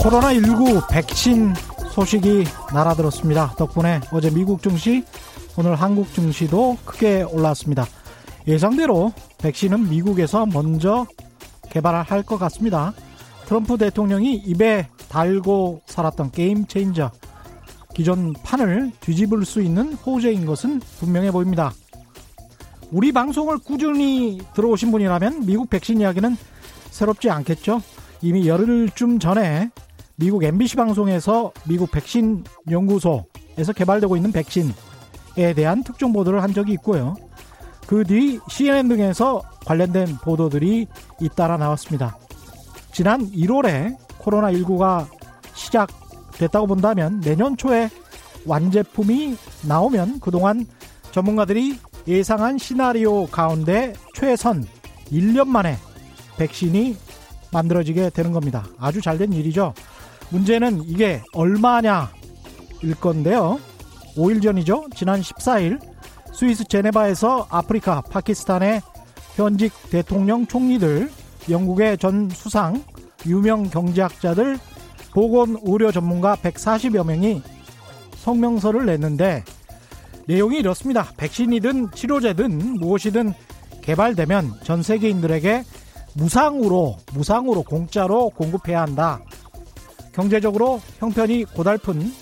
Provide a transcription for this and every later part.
네, 코로나19 백신 소식이 날아들었습니다. 덕분에 어제 미국 증시, 오늘 한국 증시도 크게 올랐습니다. 예상대로 백신은 미국에서 먼저 개발할 것 같습니다. 트럼프 대통령이 입에 달고 살았던 게임 체인저, 기존 판을 뒤집을 수 있는 호재인 것은 분명해 보입니다. 우리 방송을 꾸준히 들어오신 분이라면 미국 백신 이야기는 새롭지 않겠죠? 이미 열흘쯤 전에 미국 MBC 방송에서 미국 백신 연구소에서 개발되고 있는 백신에 대한 특종 보도를 한 적이 있고요. 그 뒤 CNN 등에서 관련된 보도들이 잇따라 나왔습니다. 지난 1월에 코로나19가 시작됐다고 본다면 내년 초에 완제품이 나오면 그동안 전문가들이 예상한 시나리오 가운데 최선 1년 만에 백신이 만들어지게 되는 겁니다. 아주 잘된 일이죠. 문제는 이게 얼마냐일 건데요. 5일 전이죠. 지난 14일 스위스 제네바에서 아프리카, 파키스탄의 현직 대통령 총리들, 영국의 전 수상, 유명 경제학자들, 보건 의료 전문가 140여 명이 성명서를 냈는데 내용이 이렇습니다. 백신이든 치료제든 무엇이든 개발되면 전 세계인들에게 무상으로 무상으로 공짜로 공급해야 한다. 경제적으로 형편이 고달픈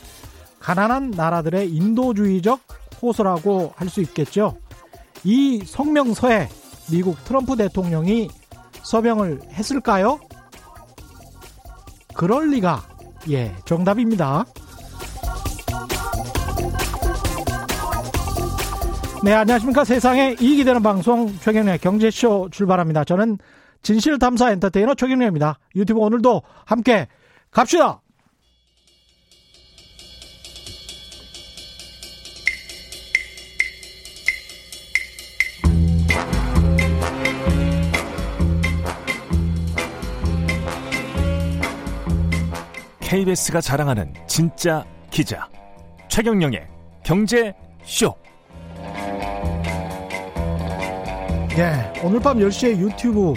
가난한 나라들의 인도주의적 호소라고 할 수 있겠죠. 이 성명서에 미국 트럼프 대통령이 서명을 했을까요? 그럴 리가. 예, 정답입니다. 네, 안녕하십니까. 세상에 이익이 되는 방송 최경련의 경제쇼 출발합니다. 저는 진실탐사 엔터테이너 최경련입니다. 유튜브 오늘도 함께 갑시다! KBS가 자랑하는 진짜 기자 최경영의 경제 쇼. 네, 오늘 밤 10시에 유튜브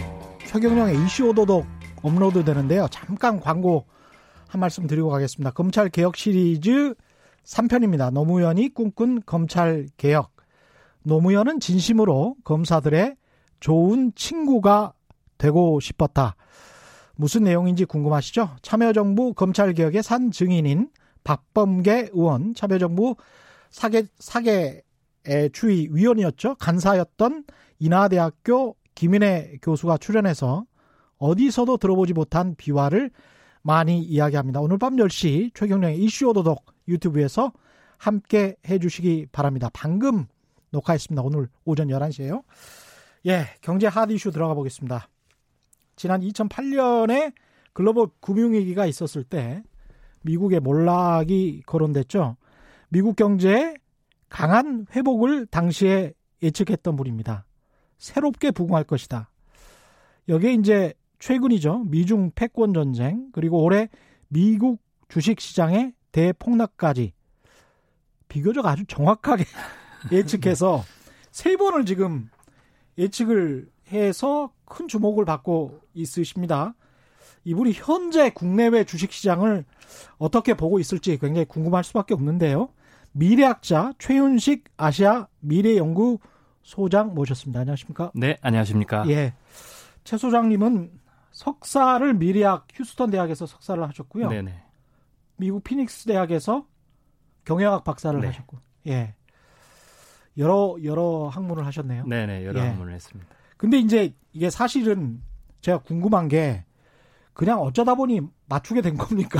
최경영의 이슈 오도독 업로드 되는데요. 잠깐 광고 한 말씀 드리고 가겠습니다. 검찰 개혁 시리즈 3편입니다. 노무현이 꿈꾼 검찰 개혁. 노무현은 진심으로 검사들의 좋은 친구가 되고 싶었다. 무슨 내용인지 궁금하시죠? 참여정부 검찰개혁의 산 증인인 박범계 의원, 참여정부 사계, 사계의 추위 위원이었죠. 간사였던 인하대학교 김인혜 교수가 출연해서 어디서도 들어보지 못한 비화를 많이 이야기합니다. 오늘 밤 10시 최경령의 이슈 오도독 유튜브에서 함께 해주시기 바랍니다. 방금 녹화했습니다. 오늘 오전 11시에요. 예, 경제 하드 이슈 들어가 보겠습니다. 지난 2008년에 글로벌 금융위기가 있었을 때 미국의 몰락이 거론됐죠. 미국 경제의 강한 회복을 당시에 예측했던 분입니다. 새롭게 부흥할 것이다. 여기에 이제 최근이죠. 미중 패권 전쟁 그리고 올해 미국 주식 시장의 대폭락까지 비교적 아주 정확하게 예측해서 세 번을 지금 예측을 해서 큰 주목을 받고 있으십니다. 이분이 현재 국내외 주식 시장을 어떻게 보고 있을지 굉장히 궁금할 수밖에 없는데요. 미래학자 최윤식 아시아 미래연구 소장 모셨습니다. 안녕하십니까? 네, 안녕하십니까? 예. 최 소장님은 석사를 미래학 휴스턴 대학에서 석사를 하셨고요. 네네. 미국 피닉스 대학에서 경영학 박사를 네. 하셨고, 예. 여러 여러 학문을 하셨네요. 네네 여러 예. 학문을 했습니다. 근데 이제 이게 사실은 제가 궁금한 게 그냥 어쩌다 보니 맞추게 된 겁니까?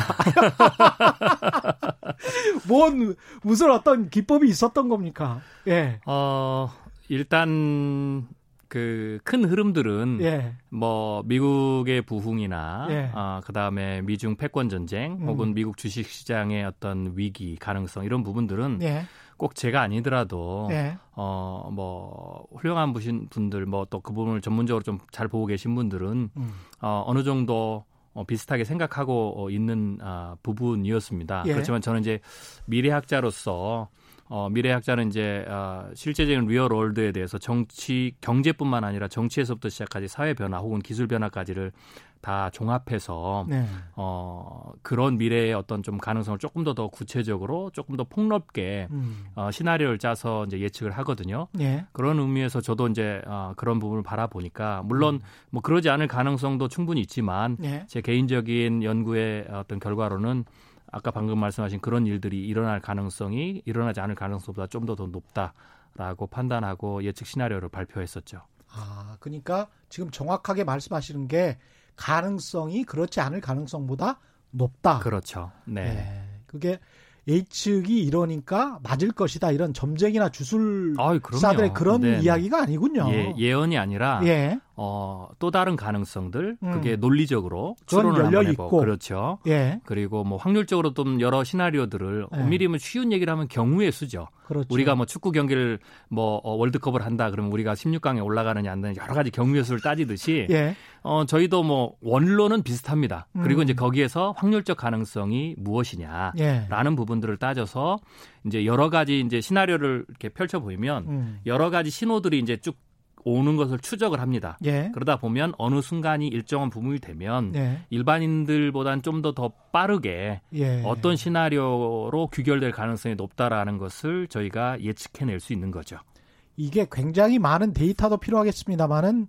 뭔 무슨 어떤 기법이 있었던 겁니까? 예. 어 일단 그 큰 흐름들은 예. 뭐 미국의 부흥이나 예. 어, 그다음에 미중 패권 전쟁 혹은 음. 미국 주식 시장의 어떤 위기 가능성 이런 부분들은 예. 꼭 제가 아니더라도 네. 어뭐 훌륭한 부신 분들 뭐 또 그 부분을 전문적으로 좀 잘 보고 계신 분들은 음. 어 어느 정도 어, 비슷하게 생각하고 어, 있는 아, 부분이었습니다. 예. 그렇지만 저는 이제 미래학자로서 어, 미래학자는 이제 어, 실제적인 리얼월드에 대해서 정치 경제뿐만 아니라 정치에서부터 시작하지 사회 변화 혹은 기술 변화까지를 다 종합해서 네. 어, 그런 미래의 어떤 좀 가능성을 조금 더더 구체적으로 조금 더 폭넓게 음. 어, 시나리오를 짜서 이제 예측을 하거든요. 네. 그런 의미에서 저도 이제 어, 그런 부분을 바라보니까 물론 음. 뭐 그러지 않을 가능성도 충분히 있지만 네. 제 개인적인 연구의 어떤 결과로는 아까 방금 말씀하신 그런 일들이 일어날 가능성이 일어나지 않을 가능성보다 좀 더 더 높다라고 판단하고 예측 시나리오를 발표했었죠. 아, 그러니까 지금 정확하게 말씀하시는 게 가능성이 그렇지 않을 가능성보다 높다. 그렇죠. 네. 네. 그게 A측이 이러니까 맞을 것이다 이런 점쟁이나 주술사들의 그런 네. 이야기가 아니군요. 예, 예언이 아니라 예. 어, 또 다른 가능성들 음. 그게 논리적으로 추론을 한번 해보고 있고. 그렇죠. 예. 그리고 뭐 확률적으로 좀 여러 시나리오들을 예. 엄밀히 면 쉬운 얘기를 하면 경우의 수죠. 그렇죠. 우리가 뭐 축구 경기를 뭐 어, 월드컵을 한다 그러면 우리가 16강에 올라가느냐 안 되느냐 여러 가지 경우의 수를 따지듯이 예. 어, 저희도 뭐 원론은 비슷합니다. 음. 그리고 이제 거기에서 확률적 가능성이 무엇이냐라는 예. 부분들을 따져서 이제 여러 가지 이제 시나리오를 이렇게 펼쳐 보이면 음. 여러 가지 신호들이 이제 쭉 오는 것을 추적을 합니다. 예. 그러다 보면 어느 순간이 일정한 부분이 되면 예. 일반인들보다는 좀더 더 빠르게 예. 어떤 시나리오로 귀결될 가능성이 높다라는 것을 저희가 예측해낼 수 있는 거죠. 이게 굉장히 많은 데이터도 필요하겠습니다만은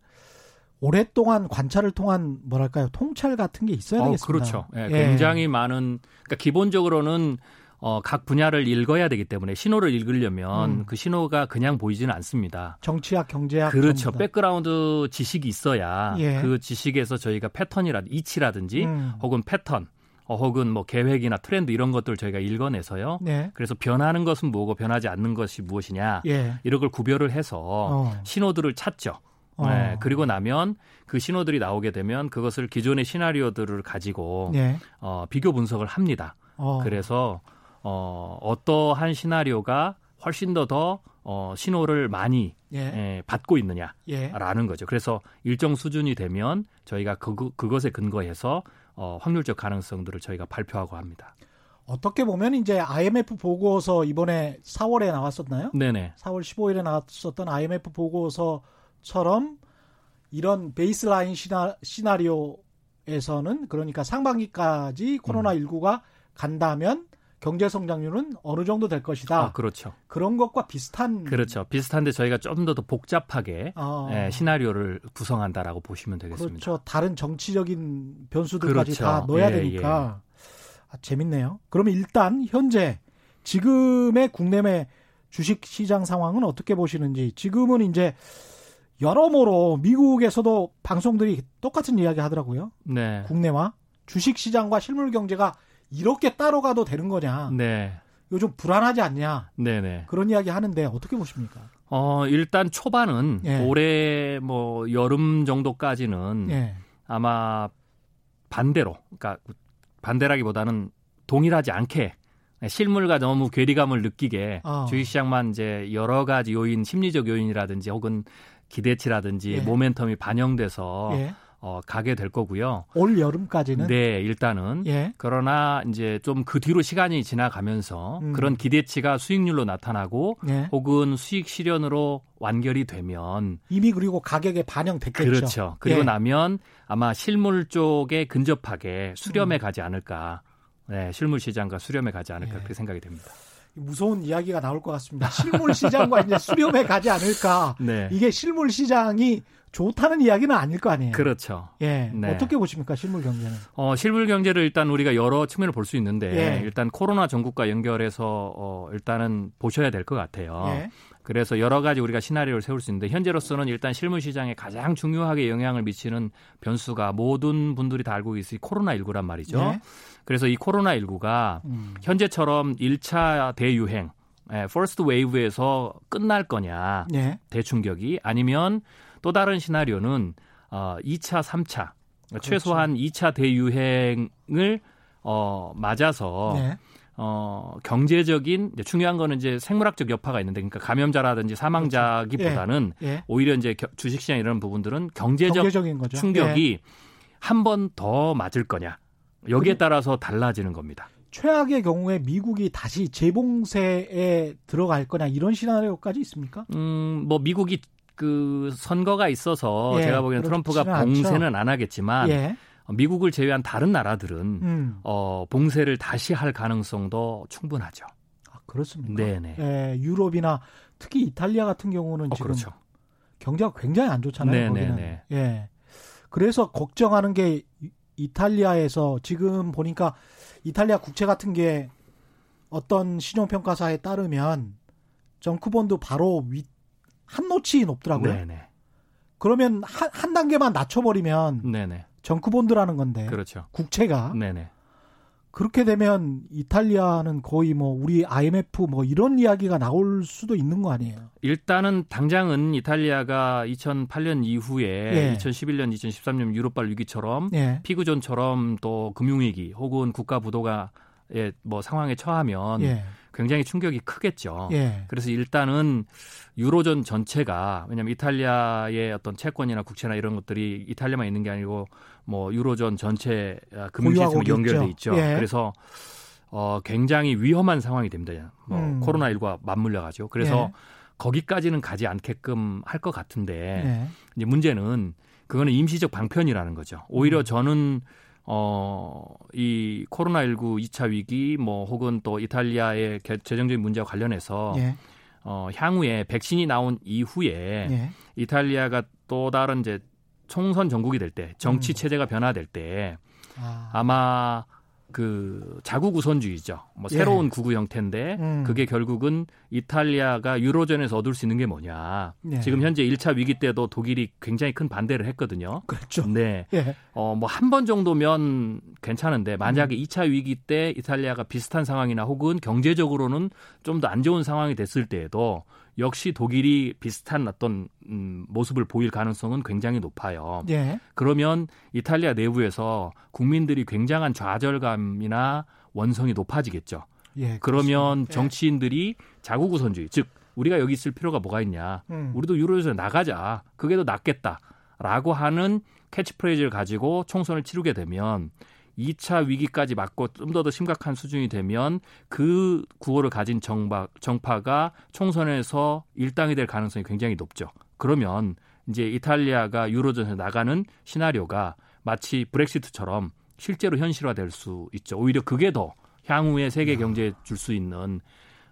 오랫동안 관찰을 통한 뭐랄까요 통찰 같은 게 있어야 어, 되겠습니다. 그렇죠. 예, 굉장히 많은 그러니까 기본적으로는 어, 각 분야를 읽어야 되기 때문에 신호를 읽으려면 음. 그 신호가 그냥 보이지는 않습니다. 정치학, 경제학. 그렇죠. 백그라운드 지식이 있어야 예. 그 지식에서 저희가 패턴이라든지 이치라든지 음. 혹은 패턴 어, 혹은 뭐 계획이나 트렌드 이런 것들 을 저희가 읽어내서요. 네. 그래서 변하는 것은 뭐고 변하지 않는 것이 무엇이냐 예. 이런 걸 구별을 해서 어. 신호들을 찾죠. 어. 네. 그리고 나면 그 신호들이 나오게 되면 그것을 기존의 시나리오들을 가지고 네. 어, 비교 분석을 합니다. 어. 그래서 어, 어떠한 시나리오가 훨씬 더더 어, 신호를 많이 예. 예, 받고 있느냐라는 예. 거죠. 그래서 일정 수준이 되면 저희가 그, 그것에 근거해서 어, 확률적 가능성들을 저희가 발표하고 합니다. 어떻게 보면 이제 IMF 보고서 이번에 4월에 나왔었나요? 네네. 4월 15일에 나왔었던 IMF 보고서처럼 이런 베이스라인 시나, 시나리오에서는 그러니까 상반기까지 코로나19가 간다면 경제 성장률은 어느 정도 될 것이다. 아, 그렇죠. 그런 것과 비슷한 그렇죠. 비슷한데 저희가 좀 더 더 복잡하게 어. 예, 시나리오를 구성한다라고 보시면 되겠습니다. 그렇죠. 다른 정치적인 변수들까지 그렇죠. 다 넣어야 예, 되니까 예. 아, 재밌네요. 그러면 일단 현재 지금의 국내외 주식 시장 상황은 어떻게 보시는지 지금은 이제 여러모로 미국에서도 방송들이 똑같은 이야기 하더라고요. 네. 국내와 주식 시장과 실물 경제가 이렇게 따로 가도 되는 거냐. 네. 요즘 불안하지 않냐. 네네. 그런 이야기 하는데 어떻게 보십니까? 어, 일단 초반은 예. 올해 뭐 여름 정도까지는 예. 아마 반대로, 그러니까 반대라기보다는 동일하지 않게 실물과 너무 괴리감을 느끼게 어. 주식 시장만 이제 여러 가지 요인, 심리적 요인이라든지 혹은 기대치라든지 예. 모멘텀이 반영돼서 예. 어, 가게 될 거고요. 올 여름까지는? 네, 일단은. 예. 그러나 이제 좀 그 뒤로 시간이 지나가면서 음. 그런 기대치가 수익률로 나타나고 예. 혹은 수익 실현으로 완결이 되면 이미 그리고 가격에 반영됐겠죠. 그렇죠. 그리고 예. 나면 아마 실물 쪽에 근접하게 수렴해 음. 가지 않을까. 네, 실물 시장과 수렴해 가지 않을까 예. 그렇게 생각이 됩니다. 무서운 이야기가 나올 것 같습니다. 실물 시장과 이제 수렴해 가지 않을까. 네. 이게 실물 시장이 좋다는 이야기는 아닐 거 아니에요. 그렇죠. 예. 네. 어떻게 보십니까, 실물 경제는? 어, 실물 경제를 일단 우리가 여러 측면을 볼 수 있는데 예. 일단 코로나 전국과 연결해서 어, 일단은 보셔야 될 것 같아요. 예. 그래서 여러 가지 우리가 시나리오를 세울 수 있는데 현재로서는 일단 실물 시장에 가장 중요하게 영향을 미치는 변수가 모든 분들이 다 알고 있으니 코로나 19란 말이죠. 예. 그래서 이 코로나 19가 음. 현재처럼 1차 대유행 예, first wave에서 끝날 거냐 예. 대충격이 아니면 또 다른 시나리오는 어 2차, 3차 그렇죠. 최소한 2차 대유행을 어 맞아서 네. 어 경제적인 중요한 거는 이제 생물학적 여파가 있는데 그러니까 감염자라든지 사망자보다는 그렇죠. 예. 예. 오히려 이제 주식시장 이런 부분들은 경제적 충격이 예. 한번 더 맞을 거냐 여기에 따라서 달라지는 겁니다. 최악의 경우에 미국이 다시 재봉쇄에 들어갈 거냐 이런 시나리오까지 있습니까? 음, 뭐 미국이 그 선거가 있어서 예, 제가 보기에는 트럼프가 봉쇄는 않죠. 안 하겠지만 예. 미국을 제외한 다른 나라들은 음. 어, 봉쇄를 다시 할 가능성도 충분하죠. 아, 그렇습니까? 네네. 예, 유럽이나 특히 이탈리아 같은 경우는 어, 지금 그렇죠. 경제가 굉장히 안 좋잖아요. 네네네. 예. 그래서 걱정하는 게 이탈리아에서 지금 보니까 이탈리아 국채 같은 게 어떤 신용평가사에 따르면 정크본드 바로 윗, 한 노치 높더라고요. 네네. 그러면 한, 한 단계만 낮춰버리면 네네. 정크본드라는 건데. 그렇죠. 국채가. 네네. 그렇게 되면 이탈리아는 거의 뭐 우리 IMF 뭐 이런 이야기가 나올 수도 있는 거 아니에요? 일단은 당장은 이탈리아가 2008년 이후에 예. 2011년, 2013년 유럽발 위기처럼 예. 피그존처럼 또 금융위기 혹은 국가 부도가 예, 뭐 상황에 처하면 예. 굉장히 충격이 크겠죠. 예. 그래서 일단은 유로존 전체가 왜냐하면 이탈리아의 어떤 채권이나 국채나 이런 것들이 이탈리아만 있는 게 아니고 뭐 유로존 전체 아, 금융 시스템이 연결돼 있죠. 예. 그래서 어 굉장히 위험한 상황이 됩니다. 뭐 음. 코로나 19가 맞물려 가지고 그래서 예. 거기까지는 가지 않게끔 할 것 같은데 예. 이제 문제는 그거는 임시적 방편이라는 거죠. 오히려 음. 저는 어, 이 코로나19 2차 위기 뭐 혹은 또 이탈리아의 재정적인 문제와 관련해서 예. 어, 향후에 백신이 나온 이후에 예. 이탈리아가 또 다른 이제 총선 전국이 될 때 정치 음. 체제가 변화될 때 아. 아마 그 자국 우선주의죠. 뭐 예. 새로운 구구 형태인데 음. 그게 결국은 이탈리아가 유로존에서 얻을 수 있는 게 뭐냐. 예. 지금 현재 1차 위기 때도 독일이 굉장히 큰 반대를 했거든요. 그렇죠. 네. 예. 어, 뭐 한 번 정도면 괜찮은데 만약에 음. 2차 위기 때 이탈리아가 비슷한 상황이나 혹은 경제적으로는 좀 더 안 좋은 상황이 됐을 때에도 역시 독일이 비슷한 어떤 음, 모습을 보일 가능성은 굉장히 높아요. 예. 그러면 이탈리아 내부에서 국민들이 굉장한 좌절감이나 원성이 높아지겠죠. 예, 그러면 예. 정치인들이 자국 우선주의, 즉 우리가 여기 있을 필요가 뭐가 있냐? 음. 우리도 유로에서 나가자. 그게 더 낫겠다 라고 하는 캐치프레이즈를 가지고 총선을 치르게 되면 2차 위기까지 맞고 좀 더 더 심각한 수준이 되면 그 구호를 가진 정파, 정파가 총선에서 일당이 될 가능성이 굉장히 높죠. 그러면 이제 이탈리아가 유로존에서 나가는 시나리오가 마치 브렉시트처럼 실제로 현실화될 수 있죠. 오히려 그게 더 향후에 세계 경제에 줄 수 있는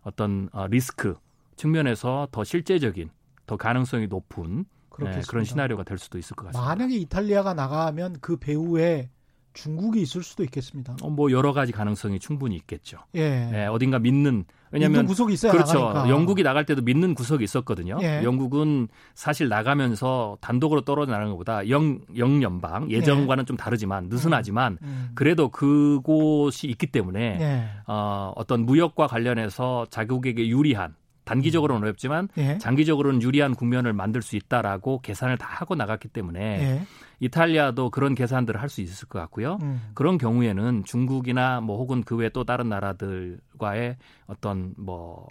어떤 어, 리스크 측면에서 더 실제적인 더 가능성이 높은 네, 그런 시나리오가 될 수도 있을 것 같습니다. 만약에 이탈리아가 나가면 그 배후에 중국이 있을 수도 있겠습니다. 어, 뭐 여러 가지 가능성이 충분히 있겠죠. 예. 예 어딘가 믿는 왜냐하면 구석이 있어야 그렇죠. 나가니까. 영국이 나갈 때도 믿는 구석이 있었거든요. 예. 영국은 사실 나가면서 단독으로 떨어져 나가는 것보다 영 영연방 예전과는 예. 좀 다르지만 느슨하지만 음. 음. 그래도 그곳이 있기 때문에 예. 어, 어떤 무역과 관련해서 자국에게 유리한 단기적으로는 어렵지만 예. 장기적으로는 유리한 국면을 만들 수 있다라고 계산을 다 하고 나갔기 때문에 예. 이탈리아도 그런 계산들을 할 수 있을 것 같고요. 음. 그런 경우에는 중국이나 뭐 혹은 그 외 또 다른 나라들과의 어떤 뭐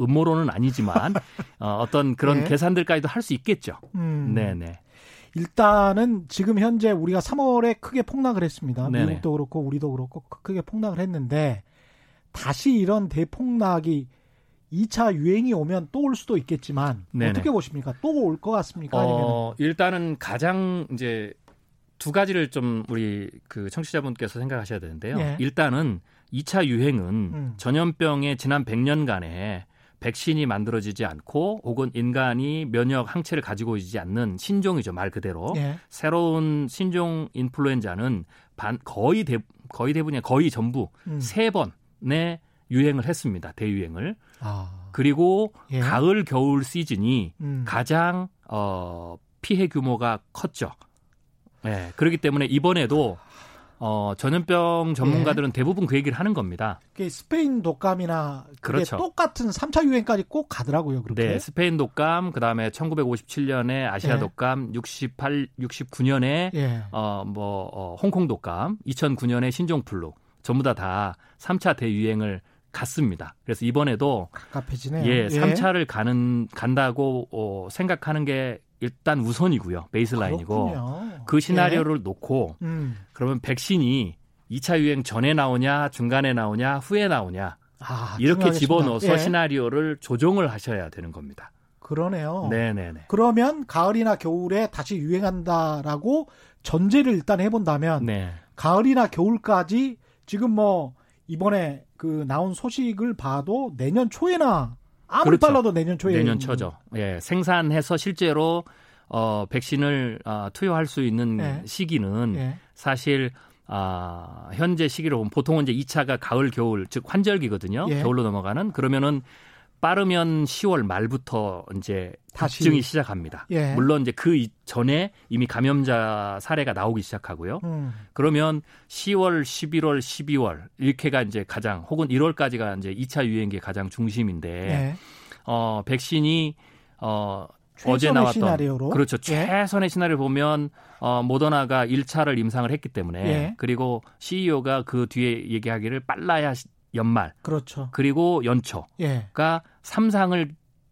음모론은 아니지만 어, 어떤 그런 네. 계산들까지도 할 수 있겠죠. 음. 네네. 일단은 지금 현재 우리가 3월에 크게 폭락을 했습니다. 네네. 미국도 그렇고 우리도 그렇고 크게 폭락을 했는데 다시 이런 대폭락이 2차 유행이 오면 또 올 수도 있겠지만 네네. 어떻게 보십니까? 또 올 것 같습니까? 어, 일단은 가장 이제 두 가지를 좀 우리 그 청취자분께서 생각하셔야 되는데요. 네. 일단은 2차 유행은 음. 전염병의 지난 100년간에 백신이 만들어지지 않고 혹은 인간이 면역 항체를 가지고 있지 않는 신종이죠 말 그대로 네. 새로운 신종 인플루엔자는 반 거의 대 거의 대부분이 거의 전부 음. 세 번의 유행을 했습니다. 대유행을. 아. 그리고 예. 가을 겨울 시즌이 음. 가장 어 피해 규모가 컸죠. 예. 네, 그렇기 때문에 이번에도 어, 전염병 전문가들은 예. 대부분 그 얘기를 하는 겁니다. 스페인 독감이나 그렇죠. 똑같은 3차 유행까지 꼭 가더라고요. 그렇게. 네, 스페인 독감, 그다음에 1957년에 아시아 예. 독감, 68, 69년에 예. 어, 뭐 어, 홍콩 독감, 2009년에 신종 플루 전부 다다 3차 대유행을 갔습니다. 그래서 이번에도 갑갑해지네요. 예, 3차를 가는 간다고 어, 생각하는 게 일단 우선이고요. 베이스라인이고 그렇군요. 그 시나리오를 예. 놓고 음. 그러면 백신이 2차 유행 전에 나오냐, 중간에 나오냐, 후에 나오냐. 아, 이렇게 집어넣어서 예. 시나리오를 조정을 하셔야 되는 겁니다. 그러네요. 네네네. 그러면 가을이나 겨울에 다시 유행한다라고 전제를 일단 해본다면 네. 가을이나 겨울까지 지금 뭐 이번에 그 나온 소식을 봐도 내년 초에나 아무리 그렇죠. 빨라도 내년 초에 내년 초죠. 예, 생산해서 실제로 어 백신을 어, 투여할 수 있는 네. 시기는 네. 사실 아, 현재 시기로 보면 보통은 이제 2차가 가을, 겨울, 즉 환절기거든요. 예. 겨울로 넘어가는 그러면은 빠르면 10월 말부터 이제 다시 증이 시작합니다. 예. 물론 이제 그 전에 이미 감염자 사례가 나오기 시작하고요. 음. 그러면 10월, 11월, 12월 이렇게가 이제 가장 혹은 1월까지가 이제 2차 유행기의 가장 중심인데 예. 어 백신이 어 어제 나왔던 시나리오로? 그렇죠. 예. 최선의 시나리오 보면 어 모더나가 1차를 임상을 했기 때문에 예. 그리고 CEO가 그 뒤에 얘기하기를 빨라야 연말 그렇죠. 그리고 연초가 예. 3상을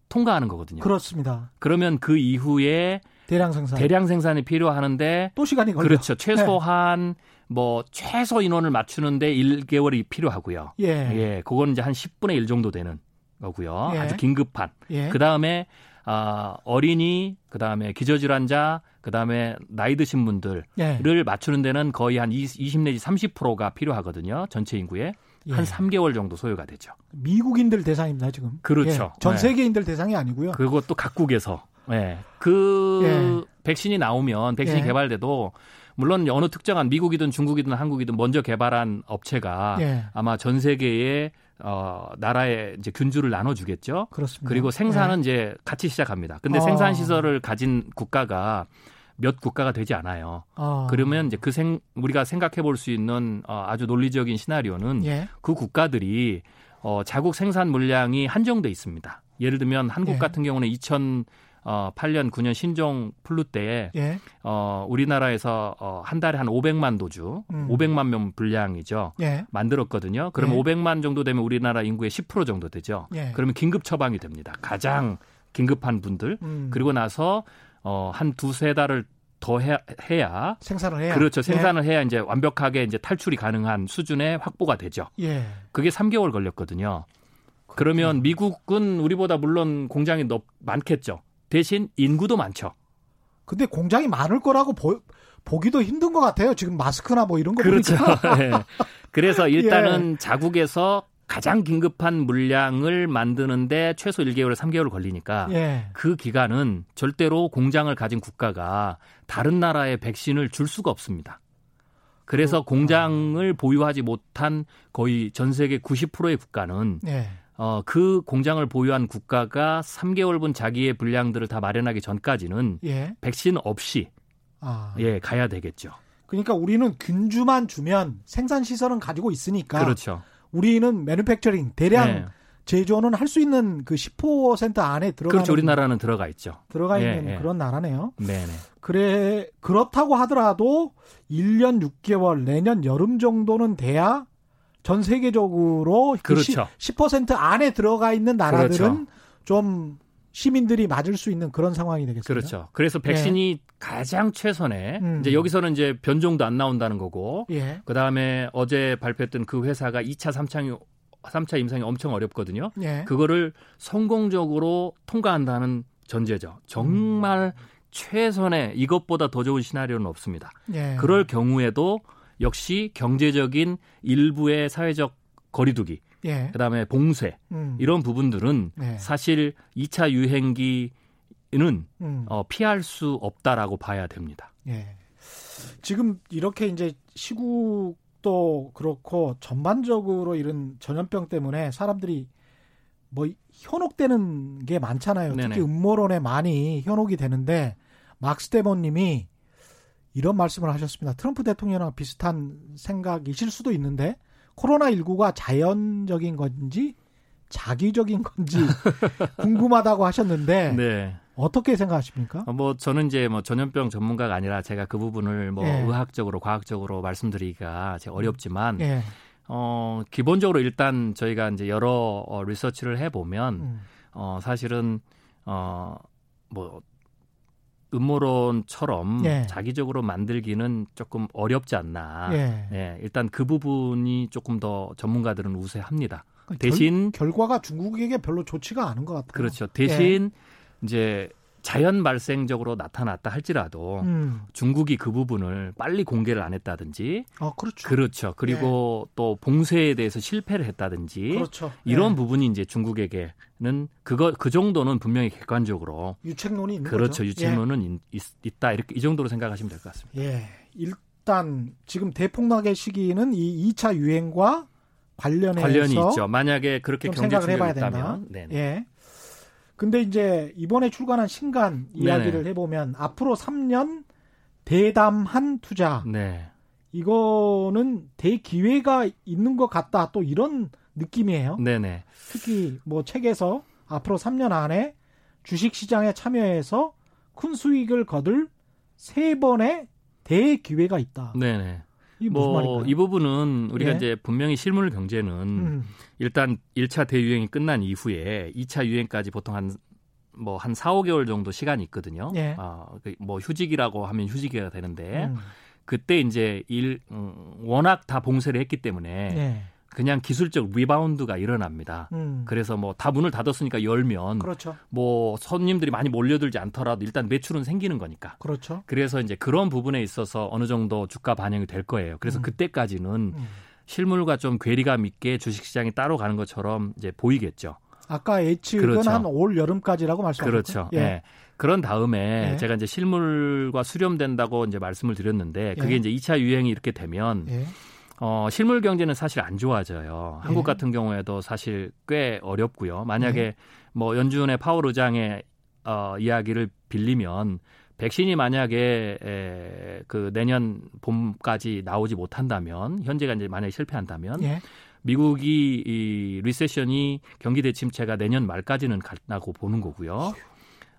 통과하는 거거든요. 그렇습니다. 그러면 그 이후에 대량 생산 대량 생산이 필요하는데 또 시간이 걸려. 그렇죠. 최소한 네. 뭐 최소 인원을 맞추는데 1개월이 필요하고요. 예. 예. 그건 이제 한 10분의 1 정도 되는 거고요. 예. 아주 긴급한. 예. 그다음에 아, 어린이, 그 다음에 기저질환자, 그 다음에 나이 드신 분들을 예. 맞추는 데는 거의 한 20 내지 30%가 필요하거든요. 전체 인구에. 예. 한 3개월 정도 소요가 되죠. 미국인들 대상입니다, 지금. 그렇죠. 예. 전 네. 세계인들 대상이 아니고요. 그것도 각국에서. 네. 그 예. 백신이 나오면 백신이 예. 개발돼도 물론 어느 특정한 미국이든 중국이든 한국이든 먼저 개발한 업체가 예. 아마 전 세계에 어, 나라에 이제 균주를 나눠주겠죠. 그렇습니다. 그리고 생산은 네. 이제 같이 시작합니다. 근데 어. 생산 시설을 가진 국가가 몇 국가가 되지 않아요. 어. 그러면 이제 그 생, 우리가 생각해 볼 수 있는 어, 아주 논리적인 시나리오는 예. 그 국가들이 어, 자국 생산 물량이 한정돼 있습니다. 예를 들면 한국 예. 같은 경우는 2000 어, 8년, 9년 신종 플루 때에 예. 어, 우리나라에서 어, 한 달에 한 500만 도주, 음. 500만 명 분량이죠. 예. 만들었거든요. 그러면 예. 500만 정도 되면 우리나라 인구의 10% 정도 되죠. 예. 그러면 긴급 처방이 됩니다. 가장 긴급한 분들. 음. 그리고 나서 어, 한 두세 달을 더 해야, 해야 생산을 해야 그렇죠 예. 생산을 해야 이제 완벽하게 이제 탈출이 가능한 수준의 확보가 되죠. 예. 그게 3개월 걸렸거든요. 그러면 미국은 우리보다 물론 공장이 너, 많겠죠. 대신 인구도 많죠. 근데 공장이 많을 거라고 보, 보기도 힘든 것 같아요. 지금 마스크나 뭐 이런 거 그렇죠. 네. 그래서 일단은 예. 자국에서 가장 긴급한 물량을 만드는데 최소 1개월, 3개월 걸리니까 예. 그 기간은 절대로 공장을 가진 국가가 다른 나라에 백신을 줄 수가 없습니다. 그래서 그렇구나. 공장을 보유하지 못한 거의 전 세계 90%의 국가는 예. 어, 그 공장을 보유한 국가가 3개월분 자기의 분량들을 다 마련하기 전까지는 예. 백신 없이 아. 예, 가야 되겠죠. 그러니까 우리는 균주만 주면 생산 시설은 가지고 있으니까 그렇죠. 우리는 매뉴팩처링 대량 네. 제조는 할 수 있는 그 10% 안에 들어가 그렇죠. 우리나라는 들어가 있죠. 들어가 있는 예, 예. 그런 나라네요. 네, 네. 그래 그렇다고 하더라도 1년 6개월 내년 여름 정도는 돼야 전 세계적으로 그 그렇죠. 10, 10% 안에 들어가 있는 나라들은 그렇죠. 좀 시민들이 맞을 수 있는 그런 상황이 되겠습니다. 그렇죠. 그래서 백신이 예. 가장 최선의 음. 이제 여기서는 이제 변종도 안 나온다는 거고 예. 그다음에 어제 발표했던 그 회사가 2차 3차 3차 임상이 엄청 어렵거든요. 예. 그거를 성공적으로 통과한다는 전제죠. 정말 음. 최선의 이것보다 더 좋은 시나리오는 없습니다. 예. 그럴 경우에도 역시 경제적인 일부의 사회적 거리두기, 예. 그다음에 봉쇄 음. 이런 부분들은 예. 사실 2차 유행기 는 음. 어, 피할 수 없다라고 봐야 됩니다. 예. 지금 이렇게 이제 시국도 그렇고 전반적으로 이런 전염병 때문에 사람들이 뭐 현혹되는 게 많잖아요. 네네. 특히 음모론에 많이 현혹이 되는데 막스테본님이 이런 말씀을 하셨습니다. 트럼프 대통령이랑 비슷한 생각이실 수도 있는데 코로나19가 자연적인 건지 자기적인 건지 궁금하다고 하셨는데 네. 어떻게 생각하십니까? 어, 뭐 저는 이제 뭐 전염병 전문가가 아니라 제가 그 부분을 뭐 예. 의학적으로 과학적으로 말씀드리기가 제 어렵지만 예. 어 기본적으로 일단 저희가 이제 여러 어, 리서치를 해 보면 음. 어 사실은 어뭐 음모론처럼 예. 자기적으로 만들기는 조금 어렵지 않나. 예. 예. 일단 그 부분이 조금 더 전문가들은 우세합니다. 그러니까 대신 결, 과가 중국에게 별로 좋지가 않은 것 같아요. 그렇죠. 대신 예. 이제 자연 발생적으로 나타났다 할지라도 음. 중국이 그 부분을 빨리 공개를 안 했다든지 아, 그렇죠. 그렇죠. 그리고 네. 또 봉쇄에 대해서 실패를 했다든지 그렇죠. 이런 네. 부분이 이제 중국에게는 그거 그 정도는 분명히 객관적으로 유책론이 있는 그렇죠. 거죠. 유책론은 예. 있, 있다. 이렇게 이 정도로 생각하시면 될 것 같습니다. 예. 일단 지금 대폭락의 시기는 이 2차 유행과 관련해서 관련이 있죠. 만약에 그렇게 경제 충격이 있다면 네. 예. 근데 이제 이번에 출간한 신간 이야기를 네네. 해보면 앞으로 3년 대담한 투자. 네. 이거는 대기회가 있는 것 같다. 또 이런 느낌이에요. 네네. 특히 뭐 책에서 앞으로 3년 안에 주식 시장에 참여해서 큰 수익을 거둘 세 번의 대기회가 있다. 네네. 뭐 이 부분은 우리가 예? 이제 분명히 실물 경제는 음. 일단 1차 대유행이 끝난 이후에 2차 유행까지 보통 한 뭐한 4, 5개월 정도 시간이 있거든요. 예. 어, 뭐 휴지기라고 하면 휴지기가 되는데 음. 그때 이제 일 음, 워낙 다 봉쇄를 했기 때문에 예. 그냥 기술적 리바운드가 일어납니다. 음. 그래서 뭐 다 문을 닫았으니까 열면 그렇죠. 뭐 손님들이 많이 몰려들지 않더라도 일단 매출은 생기는 거니까. 그렇죠. 그래서 이제 그런 부분에 있어서 어느 정도 주가 반영이 될 거예요. 그래서 음. 그때까지는 음. 실물과 좀 괴리감 있게 주식시장이 따로 가는 것처럼 이제 보이겠죠. 아까 예측은 그렇죠. 한올 여름까지라고 말씀하셨죠. 그렇죠. 예. 예. 그런 다음에 예. 제가 이제 실물과 수렴된다고 이제 말씀을 드렸는데 그게 예. 이제 2차 유행이 이렇게 되면 예. 어, 실물 경제는 사실 안 좋아져요. 한국 예. 같은 경우에도 사실 꽤 어렵고요. 만약에 예. 뭐 연준의 파월 의장의 어, 이야기를 빌리면 백신이 만약에 에, 그 내년 봄까지 나오지 못한다면 현재가 이제 만약에 실패한다면 예. 미국이 이 리세션이 경기 대침체가 내년 말까지는 갈다고 보는 거고요.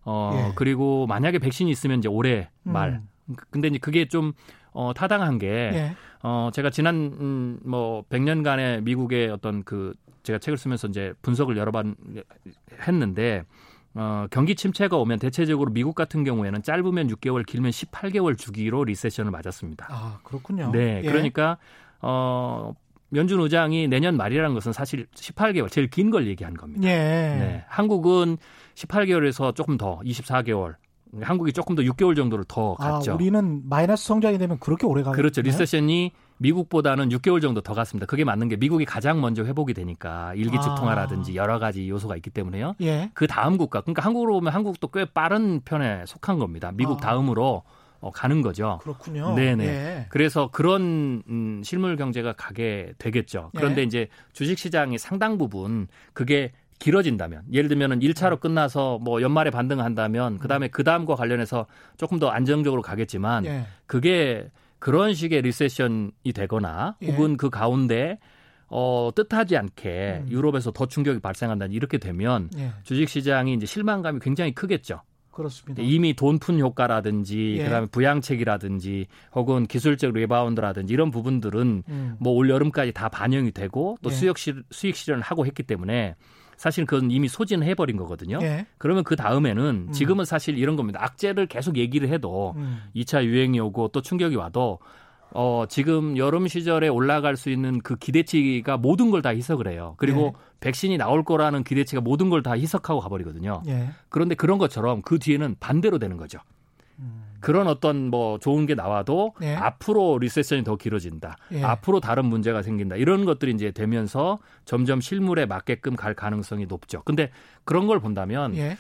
어 예. 그리고 만약에 백신이 있으면 이제 올해 말. 음. 근데 이제 그게 좀 어, 타당한 게, 예. 어, 제가 지난, 음, 뭐, 100년간의 미국의 어떤 그, 제가 책을 쓰면서 이제 분석을 여러 번 했는데, 어, 경기 침체가 오면 대체적으로 미국 같은 경우에는 짧으면 6개월, 길면 18개월 주기로 리세션을 맞았습니다. 아, 그렇군요. 네. 예. 그러니까, 어, 연준 의장이 내년 말이라는 것은 사실 18개월, 제일 긴 걸 얘기한 겁니다. 예. 네. 한국은 18개월에서 조금 더 24개월, 한국이 조금 더 6개월 정도를 더 아, 갔죠. 아, 우리는 마이너스 성장이 되면 그렇게 오래 가요. 그렇죠. 리세션이 미국보다는 6개월 정도 더 갔습니다. 그게 맞는 게 미국이 가장 먼저 회복이 되니까 일기축통화라든지 아. 여러 가지 요소가 있기 때문에요. 예. 그 다음 국가, 그러니까 한국으로 보면 한국도 꽤 빠른 편에 속한 겁니다. 미국 아. 다음으로 어, 가는 거죠. 그렇군요. 네네. 예. 그래서 그런 음, 실물 경제가 가게 되겠죠. 그런데 예. 이제 주식 시장이 상당 부분 그게 길어진다면 예를 들면은 1차로 끝나서 뭐 연말에 반등한다면 그다음에 그다음과 관련해서 조금 더 안정적으로 가겠지만 예. 그게 그런 식의 리세션이 되거나 예. 혹은 그 가운데 어, 뜻하지 않게 음. 유럽에서 더 충격이 발생한다 이렇게 되면 예. 주식 시장이 이제 실망감이 굉장히 크겠죠. 그렇습니다. 이미 돈 푼 효과라든지 예. 그다음에 부양책이라든지 혹은 기술적 리바운드라든지 이런 부분들은 음. 뭐올 여름까지 다 반영이 되고 또 예. 수익 실 수익 실현을 하고 했기 때문에 사실 그건 이미 소진해 버린 거거든요. 예. 그러면 그 다음에는 음. 지금은 사실 이런 겁니다. 악재를 계속 얘기를 해도 음. 2차 유행이 오고 또 충격이 와도 어, 지금 여름 시절에 올라갈 수 있는 그 기대치가 모든 걸 다 희석을 해요. 그리고 예. 백신이 나올 거라는 기대치가 모든 걸 다 희석하고 가버리거든요. 예. 그런데 그런 것처럼 그 뒤에는 반대로 되는 거죠. 음. 그런 어떤 뭐 좋은 게 나와도 예. 앞으로 리세션이 더 길어진다. 예. 앞으로 다른 문제가 생긴다. 이런 것들이 이제 되면서 점점 실물에 맞게끔 갈 가능성이 높죠. 근데 그런 걸 본다면 예.